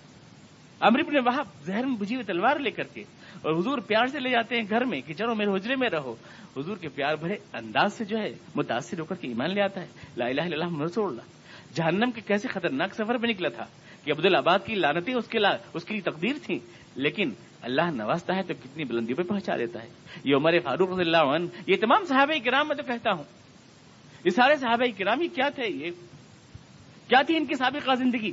امرپ نے وہاں زہر میں بجھی ہوئی تلوار لے کر کے اور حضور پیار سے لے جاتے ہیں گھر میں کہ چلو میرے حجرے میں رہو۔ حضور کے پیار بھرے انداز سے جو ہے متاثر ہو کر کے ایمان لے آتا ہے۔ لا الہ الا اللہ رسول اللہ۔ جہنم کے کیسے خطرناک سفر میں نکلا تھا کہ عبد الآباد کی لانتیں اس کے اس کے لیے تقدیر تھی لیکن اللہ نوازتا ہے تو کتنی بلندی پہ پہنچا دیتا ہے۔ یہ عمر فاروق رضی اللہ عنہ، یہ تمام صحابہ کرام میں تو کہتا ہوں۔ یہ سارے صحابہ کرام یہ کیا تھے؟ یہ کیا تھی ان کی سابقہ زندگی؟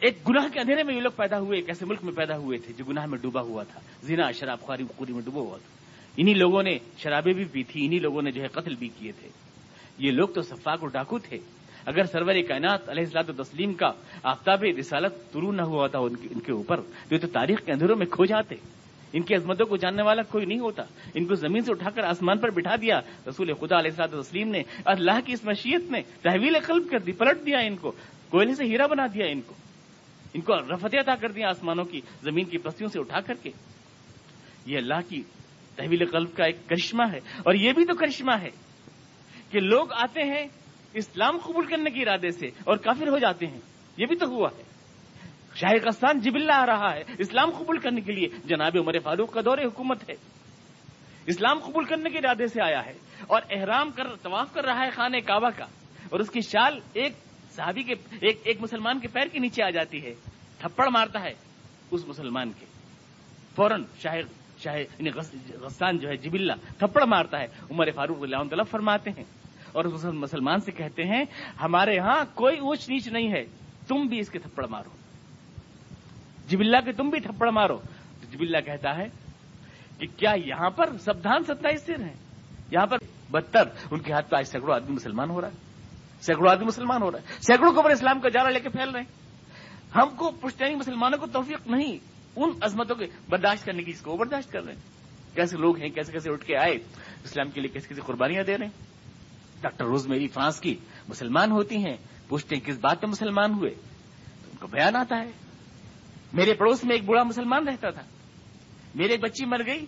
ایک گناہ کے اندھیرے میں یہ لوگ پیدا ہوئے، ایک ایسے ملک میں پیدا ہوئے تھے جو گناہ میں ڈوبا ہوا تھا۔ زنا، شراب خواری خوری میں ڈوبا ہوا تھا۔ انہی لوگوں نے شرابیں بھی پی تھی، انہی لوگوں نے جو ہے قتل بھی کیے تھے۔ یہ لوگ تو صفاق اور ڈاکو تھے۔ اگر سرور کائنات علیہ السلاط تسلیم کا آفتاب رسالت طرو نہ ہوا تھا ان کے اوپر، تو یہ تو تاریخ کے اندھیروں میں کھو جاتے۔ ان کی عظمتوں کو جاننے والا کوئی نہیں ہوتا۔ ان کو زمین سے اٹھا کر آسمان پر بٹھا دیا۔ رسول خدا علیہ السلاط تسلیم نے اللہ کی اس مشیت میں تحویل قلب کر دی، پلٹ دیا ان کو۔ کوئلے سے ہیرا بنا دیا ان کو۔ ان کو رفت عطا کر دیا آسمانوں کی، زمین کی پستیوں سے اٹھا کر کے۔ یہ اللہ کی تحویل قلب کا ایک کرشمہ ہے، اور یہ بھی تو کرشمہ ہے کہ لوگ آتے ہیں اسلام قبول کرنے کے ارادے سے اور کافر ہو جاتے ہیں۔ یہ بھی تو ہوا ہے۔ شاہ قستان جب اللہ آ رہا ہے اسلام قبول کرنے کے لیے۔ جناب عمر فاروق کا دور حکومت ہے۔ اسلام قبول کرنے کے ارادے سے آیا ہے اور احرام کر، طواف کر رہا ہے خانہ کعبہ کا۔ اور اس کی شال ایک صحابی کے ایک ایک مسلمان کے پیر کے نیچے آ جاتی ہے، تھپڑ مارتا ہے اس مسلمان کے۔ فوراً شاہ شاہ یعنی غسان جو ہے جب اللہ تھپڑ مارتا ہے۔ عمر فاروق اللہ تعالیٰ فرماتے ہیں اور اس مسلمان سے کہتے ہیں، ہمارے ہاں کوئی اونچ نیچ نہیں ہے، تم بھی اس کے تھپڑ مارو۔ جب اللہ کے تم بھی تھپڑ مارو۔ تو جب اللہ کہتا ہے کہ کیا یہاں پر سبدھان ستائیس سر ہیں؟ یہاں پر بدتر ان کے ہاتھ پہ آج سینکڑوں آدمی مسلمان ہو رہا ہے۔ سینکڑوں آدمی مسلمان ہو رہا ہے سینکڑوں کو اسلام کا جارا لے کے پھیل رہے ہیں۔ ہم کو پشتینی مسلمانوں کو توفیق نہیں، ان عظمتوں کے برداشت کرنے کی جس کو برداشت کر رہے ہیں۔ کیسے لوگ ہیں، کیسے کیسے اٹھ کے آئے، اسلام کے لیے کیسے کیسے قربانیاں دے رہے ہیں۔ ڈاکٹر روز میری فرانس کی مسلمان ہوتی ہیں، پوچھتے ہیں کس بات پہ مسلمان ہوئے؟ تو ان کو بیان آتا ہے۔ میرے پڑوس میں ایک بوڑھا مسلمان رہتا تھا۔ میری ایک بچی مر گئی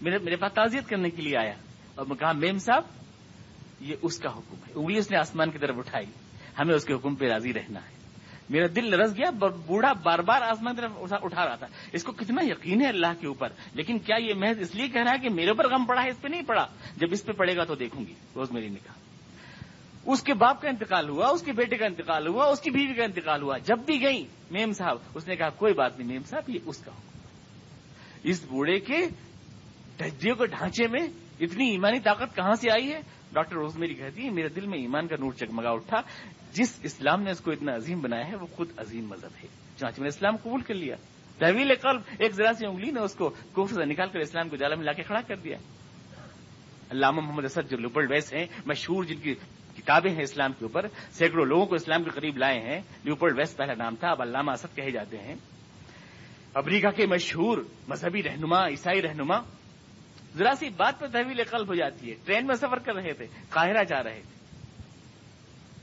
میرے پاس تعزیت کرنے کے لیے آیا۔ اور میں کہا، میم صاحب یہ اس کا حکم ہے۔ انگلی اس نے آسمان کی طرف اٹھائی۔ ہمیں اس کے حکم پہ راضی رہنا ہے۔ میرا دل لرز گیا بوڑھا بار بار آسمان کی طرف اٹھا رہا تھا۔ اس کو کتنا یقین ہے اللہ کے اوپر۔ لیکن کیا یہ محض اس لیے کہہ رہا ہے کہ میرے اوپر غم پڑا ہے؟ اس پہ نہیں پڑا۔ جب اس پہ پڑے گا تو دیکھوں گی۔ روز میری نکاح اس کے باپ کا انتقال ہوا، اس کے بیٹے کا انتقال ہوا، اس کی بیوی کا انتقال ہوا۔ جب بھی گئی میم صاحب، اس نے کہا، کوئی بات نہیں میم صاحب، یہ اس کا ہو اس بوڑھے کے ٹہجیوں کے ڈھانچے میں اتنی ایمانی طاقت کہاں سے آئی ہے؟ ڈاکٹر روز میری کہتی ہے میرے دل میں ایمان کا نور چکمگا اٹھا، جس اسلام نے اس کو اتنا عظیم بنایا ہے، وہ خود عظیم مذہب ہے۔ چانچ میں نے اسلام قبول کر لیا۔ تحویل قلب، ایک ذرا سی انگلی نے اس کو کوفر سے نکال کر اسلام کو جالا میں لا کے کھڑا کر دیا۔ علامہ محمد اسد جو لبل ویس ہیں، مشہور جن کی کتابیں ہیں اسلام کے اوپر، سینکڑوں لوگوں کو اسلام کے قریب لائے ہیں۔ لیوپرڈ ویسٹ پہلا نام تھا، اب علامہ اسد کہے جاتے ہیں۔ امریکہ کے مشہور مذہبی رہنما، عیسائی رہنما ذرا سی بات پہ تحویل قلب ہو جاتی ہے۔ ٹرین میں سفر کر رہے تھے، قاہرہ جا رہے تھے۔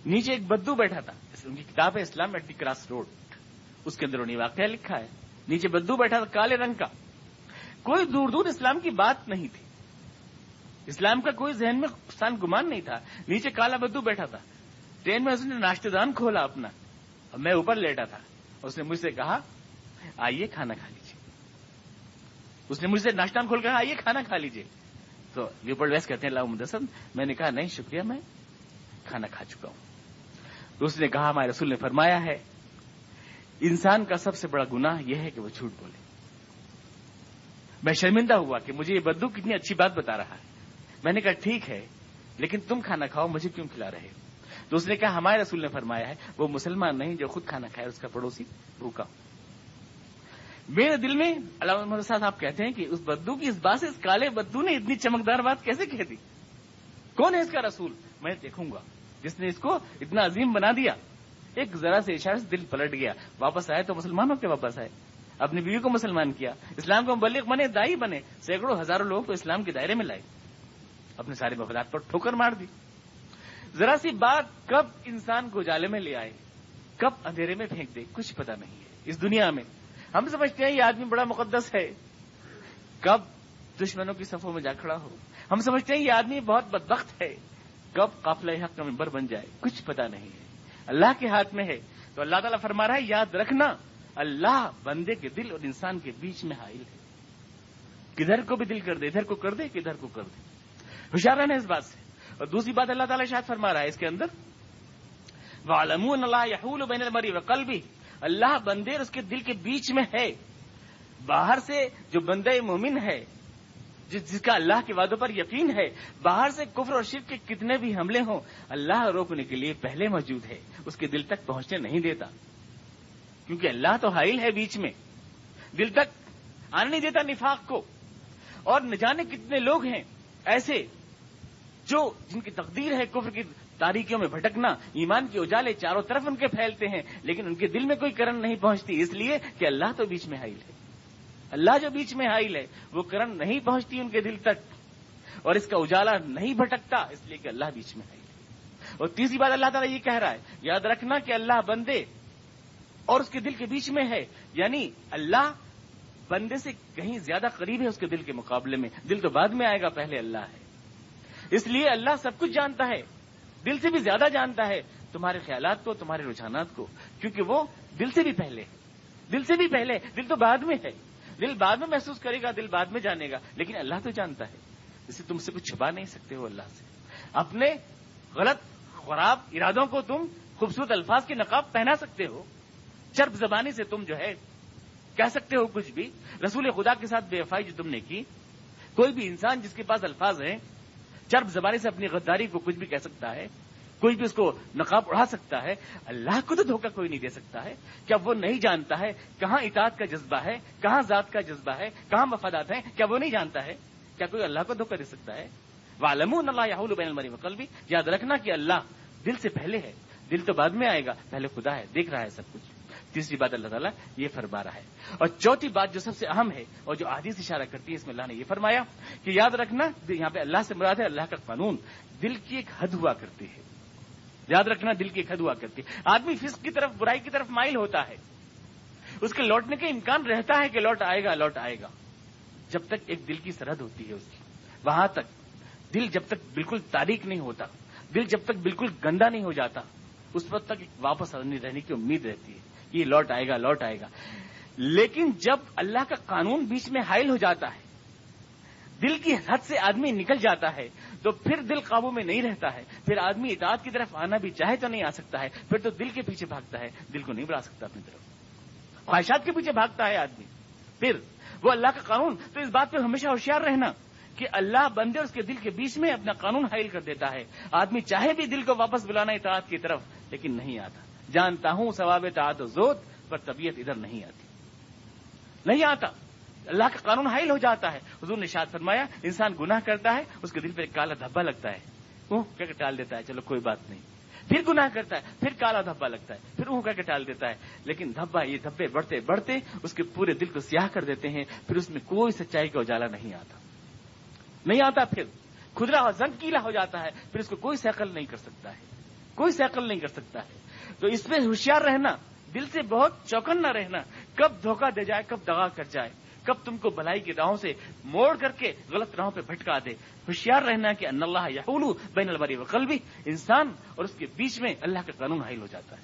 نیچے ایک بدو بیٹھا تھا ان کی کتاب ہے Islam at the cross road. اس کے اندر انہیں واقعہ لکھا ہے۔ نیچے بدو بیٹھا تھا، کالے رنگ کا۔ کوئی دور دور اسلام کی بات نہیں تھی۔ اسلام کا کوئی ذہن میں سان گمان نہیں تھا۔ نیچے کالا بدو بیٹھا تھا۔ ٹرین میں اس نے ناشتے دان کھولا اپنا۔ اور میں اوپر لیٹا تھا۔ اس نے مجھ سے کہا، آئیے کھانا کھا لیجیے اس نے مجھ سے ناشتہ کھول کر آئیے کھانا کھا لیجیے تو لیوپرڈ ویس کہتے ہیں اللہ مدسن میں نے کہا، نہیں، شکریہ، میں کھانا کھا چکا ہوں۔ تو اس نے کہا، ہمارے رسول نے فرمایا ہے، انسان کا سب سے بڑا گناہ یہ ہے کہ وہ جھوٹ بولے۔ میں شرمندہ ہوا کہ مجھے یہ بدو کتنی اچھی بات بتا رہا ہے۔ میں نے کہا، ٹھیک ہے، لیکن تم کھانا کھاؤ، مجھے کیوں کھلا رہے تو اس نے کہا، ہمارے رسول نے فرمایا ہے، وہ مسلمان نہیں جو خود کھانا کھائے، اس کا پڑوسی بھوکا میرے دل میں علامہ محمد صاحب آپ کہتے ہیں کہ اس بدو کی اس بات سے اس کالے بدو نے اتنی چمکدار بات کیسے کہہ دی؟ کون ہے اس کا رسول؟ میں دیکھوں گا۔ جس نے اس کو اتنا عظیم بنا دیا۔ ایک ذرا سے اشارے سے دل پلٹ گیا۔ واپس آئے تو مسلمانوں کے واپس آئے۔ اپنی بیوی کو مسلمان کیا۔ اسلام کو مبلک بنے، دائی بنے۔ سینکڑوں ہزاروں لوگوں کو اسلام کے دائرے میں لائے۔ اپنے سارے مفادات پر ٹھوکر مار دی۔ ذرا سی بات کب انسان کو جالے میں لے آئے؟ کب اندھیرے میں پھینک دے؟ کچھ پتا نہیں ہے۔ اس دنیا میں ہم سمجھتے ہیں یہ آدمی بڑا مقدس ہے۔ کب دشمنوں کی صفوں میں جا کھڑا ہو۔ ہم سمجھتے ہیں یہ آدمی بہت بدبخت ہے۔ کب قافلہ حق کا ممبر بن جائے۔ کچھ پتا نہیں ہے۔ اللہ کے ہاتھ میں ہے۔ تو اللہ تعالیٰ فرما رہا ہے، یاد رکھنا، اللہ بندے کے دل اور انسان کے بیچ میں حائل ہے۔ کدھر کو بھی دل کر دے، ادھر کو کر دے، کدھر کو کر دے۔ ہوشیار رہنا اس بات سے۔ اور دوسری بات اللہ تعالیٰ شاید فرما رہا ہے اس کے اندر۔ وہ علم اللہ بین المری و کل بھی اللہ بندے اور اس کے دل کے بیچ میں ہے۔ باہر سے جو بندے مومن ہے جس کا اللہ کے وعدوں پر یقین ہے، باہر سے کفر اور شرک کے کتنے بھی حملے ہوں، اللہ روکنے کے لیے پہلے موجود ہے، اس کے دل تک پہنچنے نہیں دیتا۔ کیونکہ اللہ تو حائل ہے بیچ میں۔ دل تک آنے نہیں دیتا نفاق کو۔ اور نہ جانے کتنے لوگ ہیں ایسے جو جن کی تقدیر ہے کفر کی تاریخیوں میں بھٹکنا، ایمان کے اجالے چاروں طرف ان کے پھیلتے ہیں، لیکن ان کے دل میں کوئی کرن نہیں پہنچتی، اس لیے کہ اللہ تو بیچ میں حائل ہے۔ اللہ جو بیچ میں حائل ہے، وہ کرن نہیں پہنچتی ان کے دل تک، اور اس کا اجالا نہیں بھٹکتا، اس لیے کہ اللہ بیچ میں حائل ہے۔ اور تیسری بات اللہ تعالیٰ یہ کہہ رہا ہے، یاد رکھنا کہ اللہ بندے اور اس کے دل کے بیچ میں ہے یعنی اللہ بندے سے کہیں زیادہ قریب ہے اس کے دل کے مقابلے میں۔ دل تو بعد میں آئے گا، پہلے اللہ ہے۔ اس لیے اللہ سب کچھ جانتا ہے۔ دل سے بھی زیادہ جانتا ہے تمہارے خیالات کو، تمہارے رجحانات کو، کیونکہ وہ دل سے بھی پہلے، دل سے بھی پہلے، دل تو بعد میں ہے۔ دل بعد میں محسوس کرے گا، دل بعد میں جانے گا، لیکن اللہ تو جانتا ہے۔ اسے تم سے کچھ چھپا نہیں سکتے ہو اللہ سے۔ اپنے غلط خراب ارادوں کو تم خوبصورت الفاظ کے نقاب پہنا سکتے ہو۔ چرب زبانی سے تم جو ہے، کہہ سکتے ہو کچھ بھی۔ رسول خدا کے ساتھ بے وفائی جو تم نے کی، کوئی بھی انسان جس کے پاس الفاظ ہیں چرب زبانی سے اپنی غداری کو کچھ بھی کہہ سکتا ہے، کوئی بھی اس کو نقاب اڑا سکتا ہے، اللہ کو تو دھوکہ کوئی نہیں دے سکتا ہے۔ کیا وہ نہیں جانتا ہے کہاں اطاعت کا جذبہ ہے، کہاں ذات کا جذبہ ہے، کہاں مفادات ہیں، کیا وہ نہیں جانتا ہے؟ کیا کوئی اللہ کو دھوکہ دے سکتا ہے؟ والم اللہ یاہول بین المری وقل بھی یاد رکھنا کہ اللہ دل سے پہلے ہے، دل تو بعد میں آئے گا، پہلے خدا ہے، دیکھ رہا ہے سب کچھ۔ تیسری بات اللہ تعالیٰ یہ فرما رہا ہے۔ اور چوتھی بات جو سب سے اہم ہے اور جو آدھی سے اشارہ کرتی ہے، اس میں اللہ نے یہ فرمایا کہ یاد رکھنا، یہاں پہ اللہ سے مراد ہے اللہ کا قانون، دل کی ایک حد ہوا کرتی ہے۔ یاد رکھنا، دل کی ایک حد ہوا کرتی ہے۔ آدمی فسق کی طرف، برائی کی طرف مائل ہوتا ہے۔ اس کے لوٹنے کا امکان رہتا ہے کہ لوٹ آئے گا، لوٹ آئے گا۔ جب تک ایک دل کی سرحد ہوتی ہے اس کی۔ وہاں تک دل جب تک بالکل تاریخ نہیں ہوتا، دل جب تک بالکل گندا نہیں ہو جاتا، اس وقت تک واپس رہنے کی امید رہتی ہے۔ یہ لوٹ آئے گا، لوٹ آئے گا۔ لیکن جب اللہ کا قانون بیچ میں حائل ہو جاتا ہے، دل کی حد سے آدمی نکل جاتا ہے، تو پھر دل قابو میں نہیں رہتا ہے۔ پھر آدمی اطاعت کی طرف آنا بھی چاہے تو نہیں آ سکتا ہے، پھر تو دل کے پیچھے بھاگتا ہے، دل کو نہیں بڑھا سکتا اپنی طرف۔ خواہشات کے پیچھے بھاگتا ہے آدمی۔ پھر وہ اللہ کا قانون، تو اس بات پہ ہمیشہ ہوشیار رہنا کہ اللہ بندے اور اس کے دل کے بیچ میں اپنا قانون حائل کر دیتا ہے۔ آدمی چاہے بھی دل کو واپس بلانا اطاعت کی طرف، لیکن نہیں آتا۔ جانتا ہوں ثواب تعت و زود پر طبیعت ادھر نہیں آتی۔ نہیں آتا۔ اللہ کا قانون حائل ہو جاتا ہے۔ حضور نے شاد فرمایا، انسان گناہ کرتا ہے، اس کے دل پہ ایک کالا دھبا لگتا ہے۔ وہ کیا کہ ٹال دیتا ہے، چلو کوئی بات نہیں۔ پھر گناہ کرتا ہے، پھر کالا دھبا لگتا ہے، پھر وہ کہہ کے ٹال دیتا ہے۔ لیکن دھبا، یہ دھبے بڑھتے بڑھتے اس کے پورے دل کو سیاہ کر دیتے ہیں، پھر اس میں کوئی سچائی کا اجالا نہیں آتا۔ نہیں آتا، پھر خدرا اور زنگ کیلا ہو جاتا ہے، پھر اس کو کوئی سیکل نہیں کر سکتا ہے۔ کوئی سیکل نہیں کر سکتا ہے۔ تو اس میں ہوشیار رہنا، دل سے بہت چوکن نہ رہنا، کب دھوکہ دے جائے، کب دگا کر جائے، کب تم کو بلائی کی راہوں سے موڑ کر کے غلط راہوں پہ بھٹکا دے۔ ہوشیار رہنا کہ ان اللہ یا بین البری وقل بھی انسان اور اس کے بیچ میں اللہ کا قانون حائل ہو جاتا ہے۔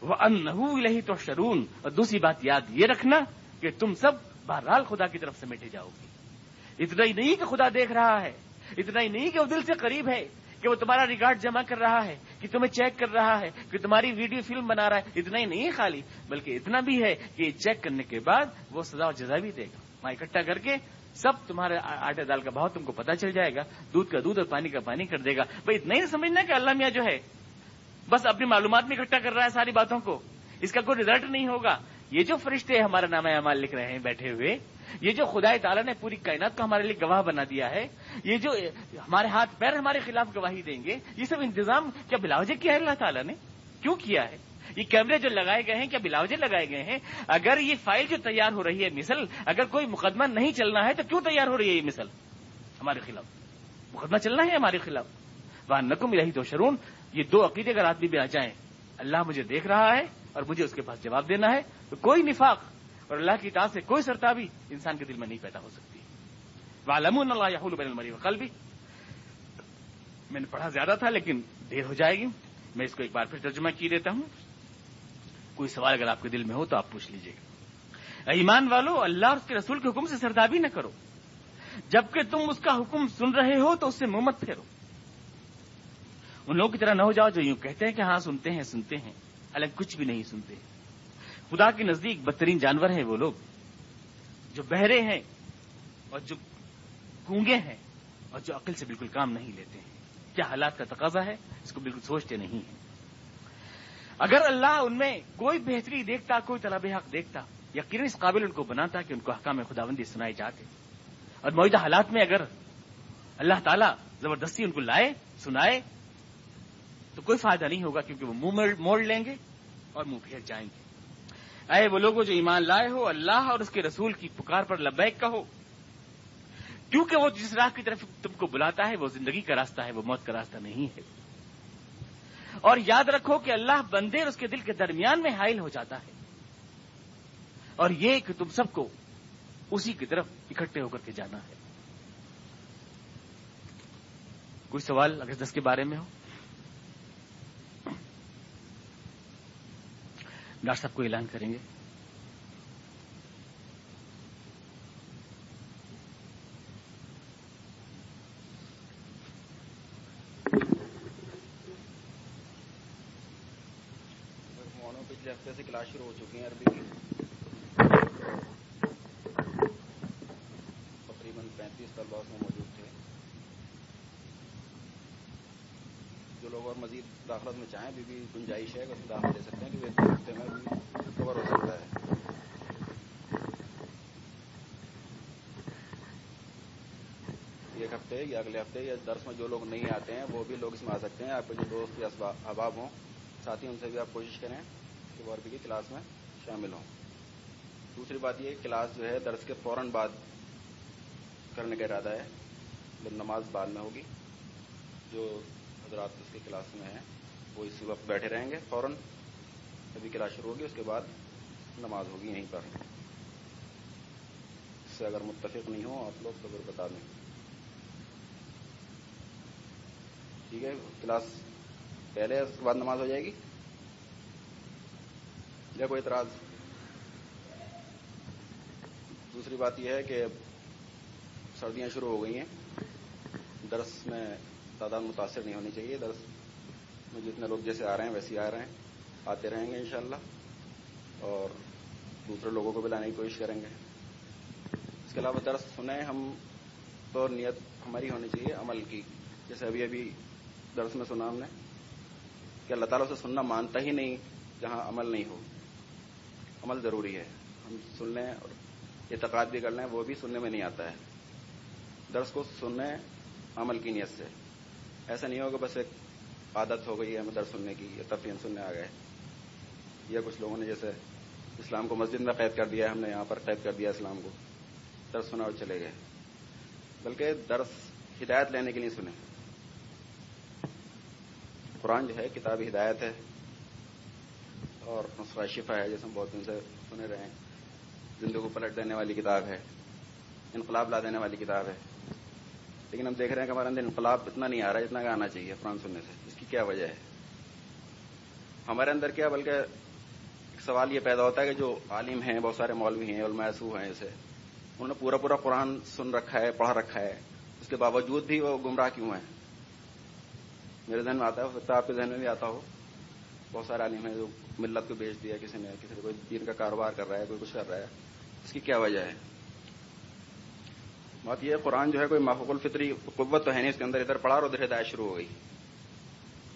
وہ ان تو شرون اور دوسری بات یاد یہ رکھنا کہ تم سب بہرحال خدا کی طرف سے جاؤ گے۔ اتنا ہی نہیں کہ خدا دیکھ رہا ہے، اتنا ہی نہیں کہ وہ دل سے قریب ہے۔ کہ وہ تمہارا ریکارڈ جمع کر رہا ہے، کہ تمہیں چیک کر رہا ہے، کہ تمہاری ویڈیو فلم بنا رہا ہے، اتنا ہی نہیں ہے خالی، بلکہ اتنا بھی ہے کہ چیک کرنے کے بعد وہ سزا و جزا بھی دے گا۔ وہاں اکٹھا کر کے سب تمہارے آٹے دال کا بہت تم کو پتا چل جائے گا، دودھ کا دودھ اور پانی کا پانی کر دے گا۔ بھائی اتنا ہی سمجھنا کہ اللہ میاں جو ہے، بس اپنی معلومات میں اکٹھا کر رہا ہے ساری باتوں کو۔ اس کا کوئی ریزلٹ نہیں ہوگا۔ یہ جو فرشتے ہمارا نام اعمال لکھ رہے ہیں بیٹھے ہوئے، یہ جو خدا تعالیٰ نے پوری کائنات کو ہمارے لیے گواہ بنا دیا ہے، یہ جو ہمارے ہاتھ پیر ہمارے خلاف گواہی دیں گے، یہ سب انتظام کیا بلاوجے کیا ہے اللہ تعالیٰ نے؟ کیوں کیا ہے؟ یہ کیمرے جو لگائے گئے ہیں کیا بلاوجے لگائے گئے ہیں؟ اگر یہ فائل جو تیار ہو رہی ہے، مثل اگر کوئی مقدمہ نہیں چلنا ہے تو کیوں تیار ہو رہی ہے یہ مثل؟ ہمارے خلاف۔ مقدمہ چلنا ہے ہمارے خلاف۔ وہاں نقم رہی تو شرون یہ دو عقیدے اگر آدمی بھی آ جائیں، اللہ مجھے دیکھ رہا ہے اور مجھے اس کے پاس جواب دینا ہے تو کوئی نفاق اور اللہ کی اطاعت سے کوئی سرتا بھی انسان کے دل میں نہیں پیدا ہو سکتی۔ والم اللہ یاہول بین المری کل بھی میں نے پڑھا زیادہ تھا لیکن دیر ہو جائے گی۔ میں اس کو ایک بار پھر ترجمہ کی دیتا ہوں۔ کوئی سوال اگر آپ کے دل میں ہو تو آپ پوچھ لیجیے گا ایمان والو، اللہ اور اس کے رسول کے حکم سے سردابی نہ کرو۔ جبکہ تم اس کا حکم سن رہے ہو تو اس سے محمد پھیرو۔ ان لوگوں کی طرح نہ ہو جاؤ جو یوں کہتے ہیں کہ ہاں سنتے ہیں سنتے ہیں۔ الگ کچھ بھی نہیں سنتے۔ خدا کے نزدیک بدترین جانور ہیں وہ لوگ۔ جو بہرے ہیں اور جو گونگے ہیں اور جو عقل سے بالکل کام نہیں لیتے ہیں۔ کیا حالات کا تقاضا ہے؟ اس کو بالکل سوچتے نہیں ہیں۔ اگر اللہ ان میں کوئی بہتری دیکھتا، کوئی طلب حق دیکھتا، یقیناً اس قابل ان کو بناتا کہ ان کو حکام خداوندی سنائے جاتے۔ اور موجودہ حالات میں اگر اللہ تعالیٰ زبردستی ان کو لائے، سنائے تو کوئی فائدہ نہیں ہوگا کیونکہ وہ منہ موڑ لیں گے اور منہ پھیر جائیں گے۔ اے وہ لوگوں جو ایمان لائے ہو، اللہ اور اس کے رسول کی پکار پر لبیک کہو۔ کیونکہ وہ جس راہ کی طرف تم کو بلاتا ہے، وہ زندگی کا راستہ ہے، وہ موت کا راستہ نہیں ہے۔ اور یاد رکھو کہ اللہ بندے اور اس کے دل کے درمیان میں حائل ہو جاتا ہے۔ اور یہ کہ تم سب کو اسی کی طرف اکٹھے ہو کر کے جانا ہے۔ کوئی سوال اگر دس کے بارے میں ہو؟ ڈاکٹر صاحب کو اعلان کریں گے۔ پچھلے ہفتے سے کلاس شروع ہو چکی ہیں، عربی کی تقریباً پینتیس طلبا میں موجود تھے جو لوگ اور داخلت میں چاہیں بھی بھی گنجائش ہے اس میں داخلہ دے سکتے ہیں کہ وہ ہفتے میں بھی کور ہو سکتا ہے۔ ایک ہفتے یا اگلے ہفتے یا درس میں جو لوگ نہیں آتے ہیں، وہ بھی لوگ اس میں آ سکتے ہیں۔ آپ کے جو دوست یا احباب ہوں، ساتھی ان سے بھی آپ کوشش کریں کہ وہ عربی کی کلاس میں شامل ہوں۔ دوسری بات یہ کلاس جو ہے درس کے فوراً بعد کرنے کا ارادہ ہے۔ نماز بعد میں ہوگی، جو حضرات اس کی کلاس میں ہیں وہ اسی وقت بیٹھے رہیں گے فوراً ابھی کلاس شروع ہوگی، اس کے بعد نماز ہوگی یہیں پر۔ اس سے اگر متفق نہیں ہوں، آپ لوگ تو پھر بتا دیں۔ ٹھیک ہے، کلاس پہلے اس کے بعد نماز ہو جائے گی؟ یا کوئی اعتراض؟ دوسری بات یہ ہے کہ سردیاں شروع ہو گئی ہیں۔ درس میں تعداد متاثر نہیں ہونی چاہیے، درس میں جتنے لوگ جیسے آ رہے ہیں ویسے آ رہے ہیں، آتے رہیں گے انشاءاللہ۔ اور دوسرے لوگوں کو بھی لانے کی کوشش کریں گے۔ اس کے علاوہ درس سنیں ہم تو نیت ہماری ہونی چاہیے، عمل کی۔ جیسے ابھی ابھی درس میں سنا ہم نے کہ اللہ تعالیٰ سے سننا مانتا ہی نہیں جہاں عمل نہیں ہو۔ عمل ضروری ہے۔ ہم سن لیں اور اعتقاد بھی کر لیں، وہ بھی سننے میں نہیں آتا ہے۔ درس کو سننے عمل کی نیت سے۔ ایسا نہیں ہوگا بس ایک عادت ہو گئی ہے ہمیں درس سننے کی، یا تفہیم سننے آ گئے یا کچھ لوگوں نے جیسے اسلام کو مسجد میں قید کر دیا ہے، ہم نے یہاں پر قید کر دیا اسلام کو۔ درس سنا اور چلے گئے۔ بلکہ درس ہدایت لینے کے لیے سنیں قرآن جو ہے، کتاب ہدایت ہے۔ اور نسخہ شفا ہے، جیسے ہم بہت دن سے سنے رہے ہیں۔ زندگی کو پلٹ دینے والی کتاب ہے۔ انقلاب لا دینے والی کتاب ہے۔ لیکن ہم دیکھ رہے ہیں کہ ہمارے اندر انقلاب اتنا نہیں آ رہا جتنا کہ آنا چاہیے قرآن سننے سے۔ کی کیا وجہ ہے؟ ہمارے اندر کیا بلکہ ایک سوال یہ پیدا ہوتا ہے کہ جو عالم ہیں، بہت سارے مولوی ہیں علماسو ہیں اسے، انہوں نے پورا پورا قرآن سن رکھا ہے، پڑھ رکھا ہے، اس کے باوجود بھی وہ گمراہ کیوں ہیں؟ میرے ذہن میں آتا ہے ہو سکتا ہے آپ کے ذہن میں بھی آتا ہو، بہت سارے عالم ہیں جو ملت کو بیچ دیا، کسی نے کسی نے کوئی دین کا کاروبار کر رہا ہے، کوئی کچھ کر رہا ہے، اس کی کیا وجہ ہے؟ بات یہ قرآن جو ہے، کوئی محفوظ الفطری قوت تو ہے نہیں، اس کے اندر ادھر پڑھا اور ادھر ہدایت شروع ہو گئی۔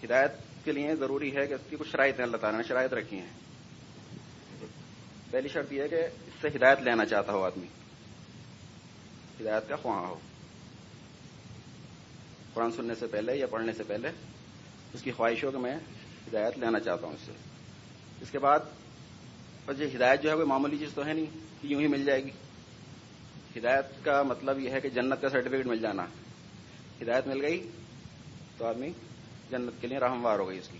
ہدایت کے لیے ضروری ہے کہ اس کی کچھ شرائط ہیں اللہ تعالیٰ نے شرائط رکھی ہیں۔ پہلی شرط یہ ہے کہ اس سے ہدایت لینا چاہتا ہو آدمی۔ ہدایت کا خواہاں ہو۔ قرآن سننے سے پہلے یا پڑھنے سے پہلے اس کی خواہش ہو کہ میں ہدایت لینا چاہتا ہوں اس سے۔ اس کے بعد یہ ہدایت جو ہے کوئی معمولی چیز تو ہے نہیں کہ یوں ہی مل جائے گی۔ ہدایت کا مطلب یہ ہے کہ جنت کا سرٹیفکیٹ مل جانا۔ ہدایت مل گئی تو آدمی جنت کے لیے راہموار ہو گئی اس کی۔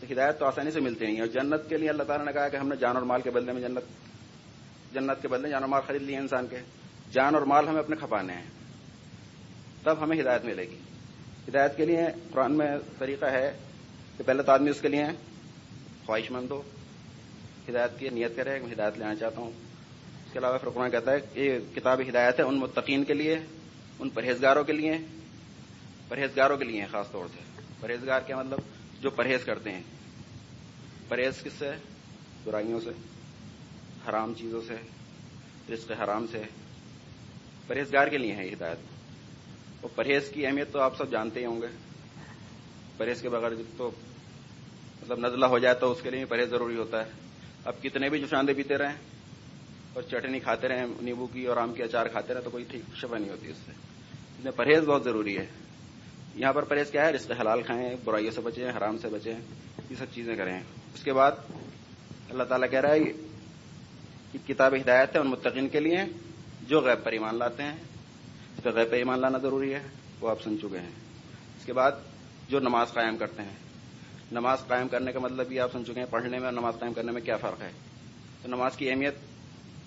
تو ہدایت تو آسانی سے ملتی نہیں اور جنت کے لیے اللہ تعالیٰ نے کہا کہ ہم نے جان اور مال کے بدلے میں جنت جنت کے بدلے جان اور مال خرید لیے انسان کے۔ جان اور مال ہمیں اپنے کھپانے ہیں۔ تب ہمیں ہدایت ملے گی۔ ہدایت کے لیے قرآن میں طریقہ ہے کہ پہلے تو آدمی اس کے لیے خواہش مند ہو ہدایت کی نیت کرے، میں ہدایت لینا چاہتا ہوں۔ اس کے علاوہ پھر قرآن کہتا ہے کہ یہ کتاب ہدایت ہے ان متقین کے لیے، ان پرہیزگاروں کے لیے۔ پرہیزگاروں کے لیے خاص طور سے۔ پرہیزگار کیا مطلب؟ جو پرہیز کرتے ہیں۔ پرہیز کس سے؟ برائیوں سے۔ حرام چیزوں سے۔ رزق حرام سے۔ پرہیزگار کے لیے ہے ہدایت۔ اور پرہیز کی اہمیت تو آپ سب جانتے ہی ہوں گے۔ پرہیز کے بغیر تو مطلب نزلہ ہو جائے تو اس کے لیے پرہیز ضروری ہوتا ہے۔ اب کتنے بھی جوشاندے پیتے رہیں اور چٹنی کھاتے رہیں نیبو کی اور آم کی اچار کھاتے رہیں تو کوئی ٹھیک شفا نہیں ہوتی اس سے۔ پرہیز بہت ضروری ہے۔ یہاں پر پرہیز کیا ہے؟ رشتے حلال کھائیں، برائیوں سے بچیں، حرام سے بچیں، یہ سب چیزیں کریں۔ اس کے بعد اللہ تعالیٰ کہہ رہا ہے کہ کتاب ہدایت ہے ان متقین کے لیے جو غیب پر ایمان لاتے ہیں۔ اس پہ غیب پہ ایمان لانا ضروری ہے، وہ آپ سن چکے ہیں۔ اس کے بعد جو نماز قائم کرتے ہیں۔ نماز قائم کرنے کا مطلب بھی آپ سن چکے ہیں، پڑھنے میں اور نماز قائم کرنے میں کیا فرق ہے؟ تو نماز کی اہمیت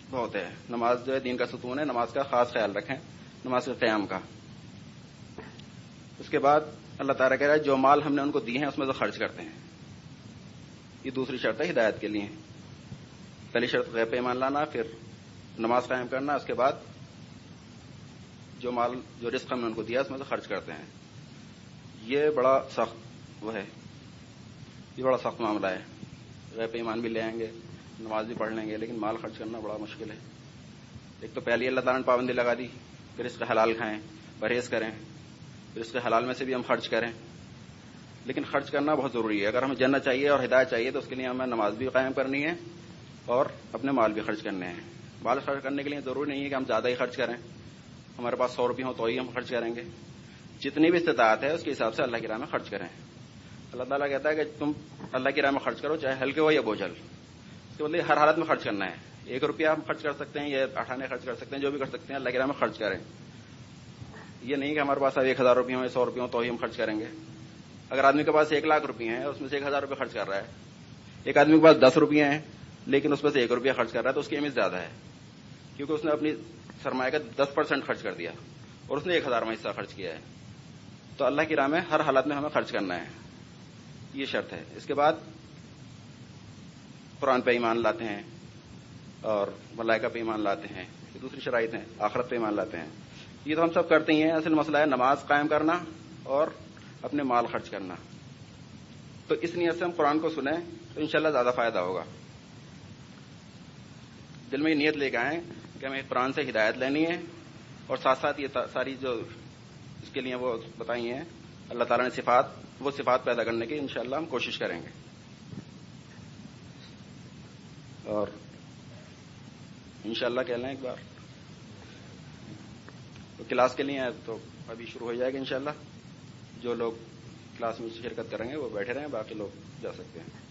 بہت ہے۔ نماز جو ہے دین کا ستون ہے، نماز کا خاص خیال رکھیں، نماز کے قیام کا۔ اس کے بعد اللہ تعالیٰ کہہ رہا ہے، جو مال ہم نے ان کو دیے ہیں، اس میں سے خرچ کرتے ہیں۔ یہ دوسری شرط ہے، ہدایت کے لیے۔ پہلی شرط غیر ایمان لانا، پھر نماز قائم کرنا، اس کے بعد جو مال، جو رسک ہم نے ان کو دیا، اس میں سے خرچ کرتے ہیں۔ یہ بڑا سخت وہ ہے۔ یہ بڑا سخت معاملہ ہے۔ غیر ایمان بھی لے آئیں گے، نماز بھی پڑھ لیں گے، لیکن مال خرچ کرنا بڑا مشکل ہے۔ ایک تو پہلی اللہ تعالیٰ نے پابندی لگا دی پھر اس کا حلال کھائیں، پرہیز کریں۔ پھر اس کے حلال میں سے بھی ہم خرچ کریں۔ لیکن خرچ کرنا بہت ضروری ہے۔ اگر ہمیں جنت چاہیے اور ہدایت چاہیے تو اس کے لیے ہمیں نماز بھی قائم کرنی ہے اور اپنے مال بھی خرچ کرنے ہیں۔ مال خرچ کرنے کے لیے ضروری نہیں ہے کہ ہم زیادہ ہی خرچ کریں۔ ہمارے پاس سو روپئے ہوں تو ہی ہم خرچ کریں گے۔ جتنی بھی استطاعت ہے اس کے حساب سے اللہ کی راہ میں خرچ کریں۔ اللہ تعالیٰ کہتا ہے کہ تم اللہ کی راہ میں خرچ کرو، چاہے ہلکے ہو یا بوجھل۔ اس کے مطلب ہر حالت میں خرچ کرنا ہے۔ ایک روپیہ ہم خرچ کر سکتے ہیں یا اٹھانے خرچ کر سکتے ہیں، جو بھی کر سکتے ہیں، اللہ کی راہ میں خرچ کریں۔ یہ نہیں کہ ہمارے پاس اب ایک ہزار روپئے ہوں یا سو روپئے ہوں تو ہی ہم خرچ کریں گے۔ اگر آدمی کے پاس ایک لاکھ روپئے ہیں، اس میں سے ایک ہزار روپئے خرچ کر رہا ہے۔ ایک آدمی کے پاس دس روپئے ہیں، لیکن اس میں سے ایک روپیہ خرچ کر رہا ہے تو اس کی اہمیت زیادہ ہے۔ کیونکہ اس نے اپنی سرمایہ کا دس پرسینٹ خرچ کر دیا اور اس نے ایک ہزار میں حصہ خرچ کیا ہے۔ تو اللہ کی راہ میں ہر حالت میں ہمیں خرچ کرنا ہے۔ یہ شرط ہے۔ اس کے بعد قرآن پہ ایمان لاتے ہیں اور ملائکہ پہ ایمان لاتے ہیں۔ یہ دوسری شرائط ہیں۔ آخرت پہ ایمان لاتے ہیں۔ یہ تو ہم سب کرتے ہی ہیں، اصل مسئلہ ہے نماز قائم کرنا اور اپنے مال خرچ کرنا۔ تو اس نیت سے ہم قرآن کو سنیں تو انشاءاللہ زیادہ فائدہ ہوگا۔ دل میں یہ نیت لے کے آئیں کہ ہمیں قرآن سے ہدایت لینی ہے اور ساتھ ساتھ یہ ساری جو اس کے لیے وہ بتائی ہیں، اللہ تعالیٰ نے صفات، وہ صفات پیدا کرنے کی انشاءاللہ ہم کوشش کریں گے۔ اور انشاءاللہ کہہ لیں ایک بار۔ تو کلاس کے لیے تو ابھی شروع ہو جائے گا انشاءاللہ۔ جو لوگ کلاس میں شرکت کریں گے، وہ بیٹھے رہیں، باقی لوگ جا سکتے ہیں۔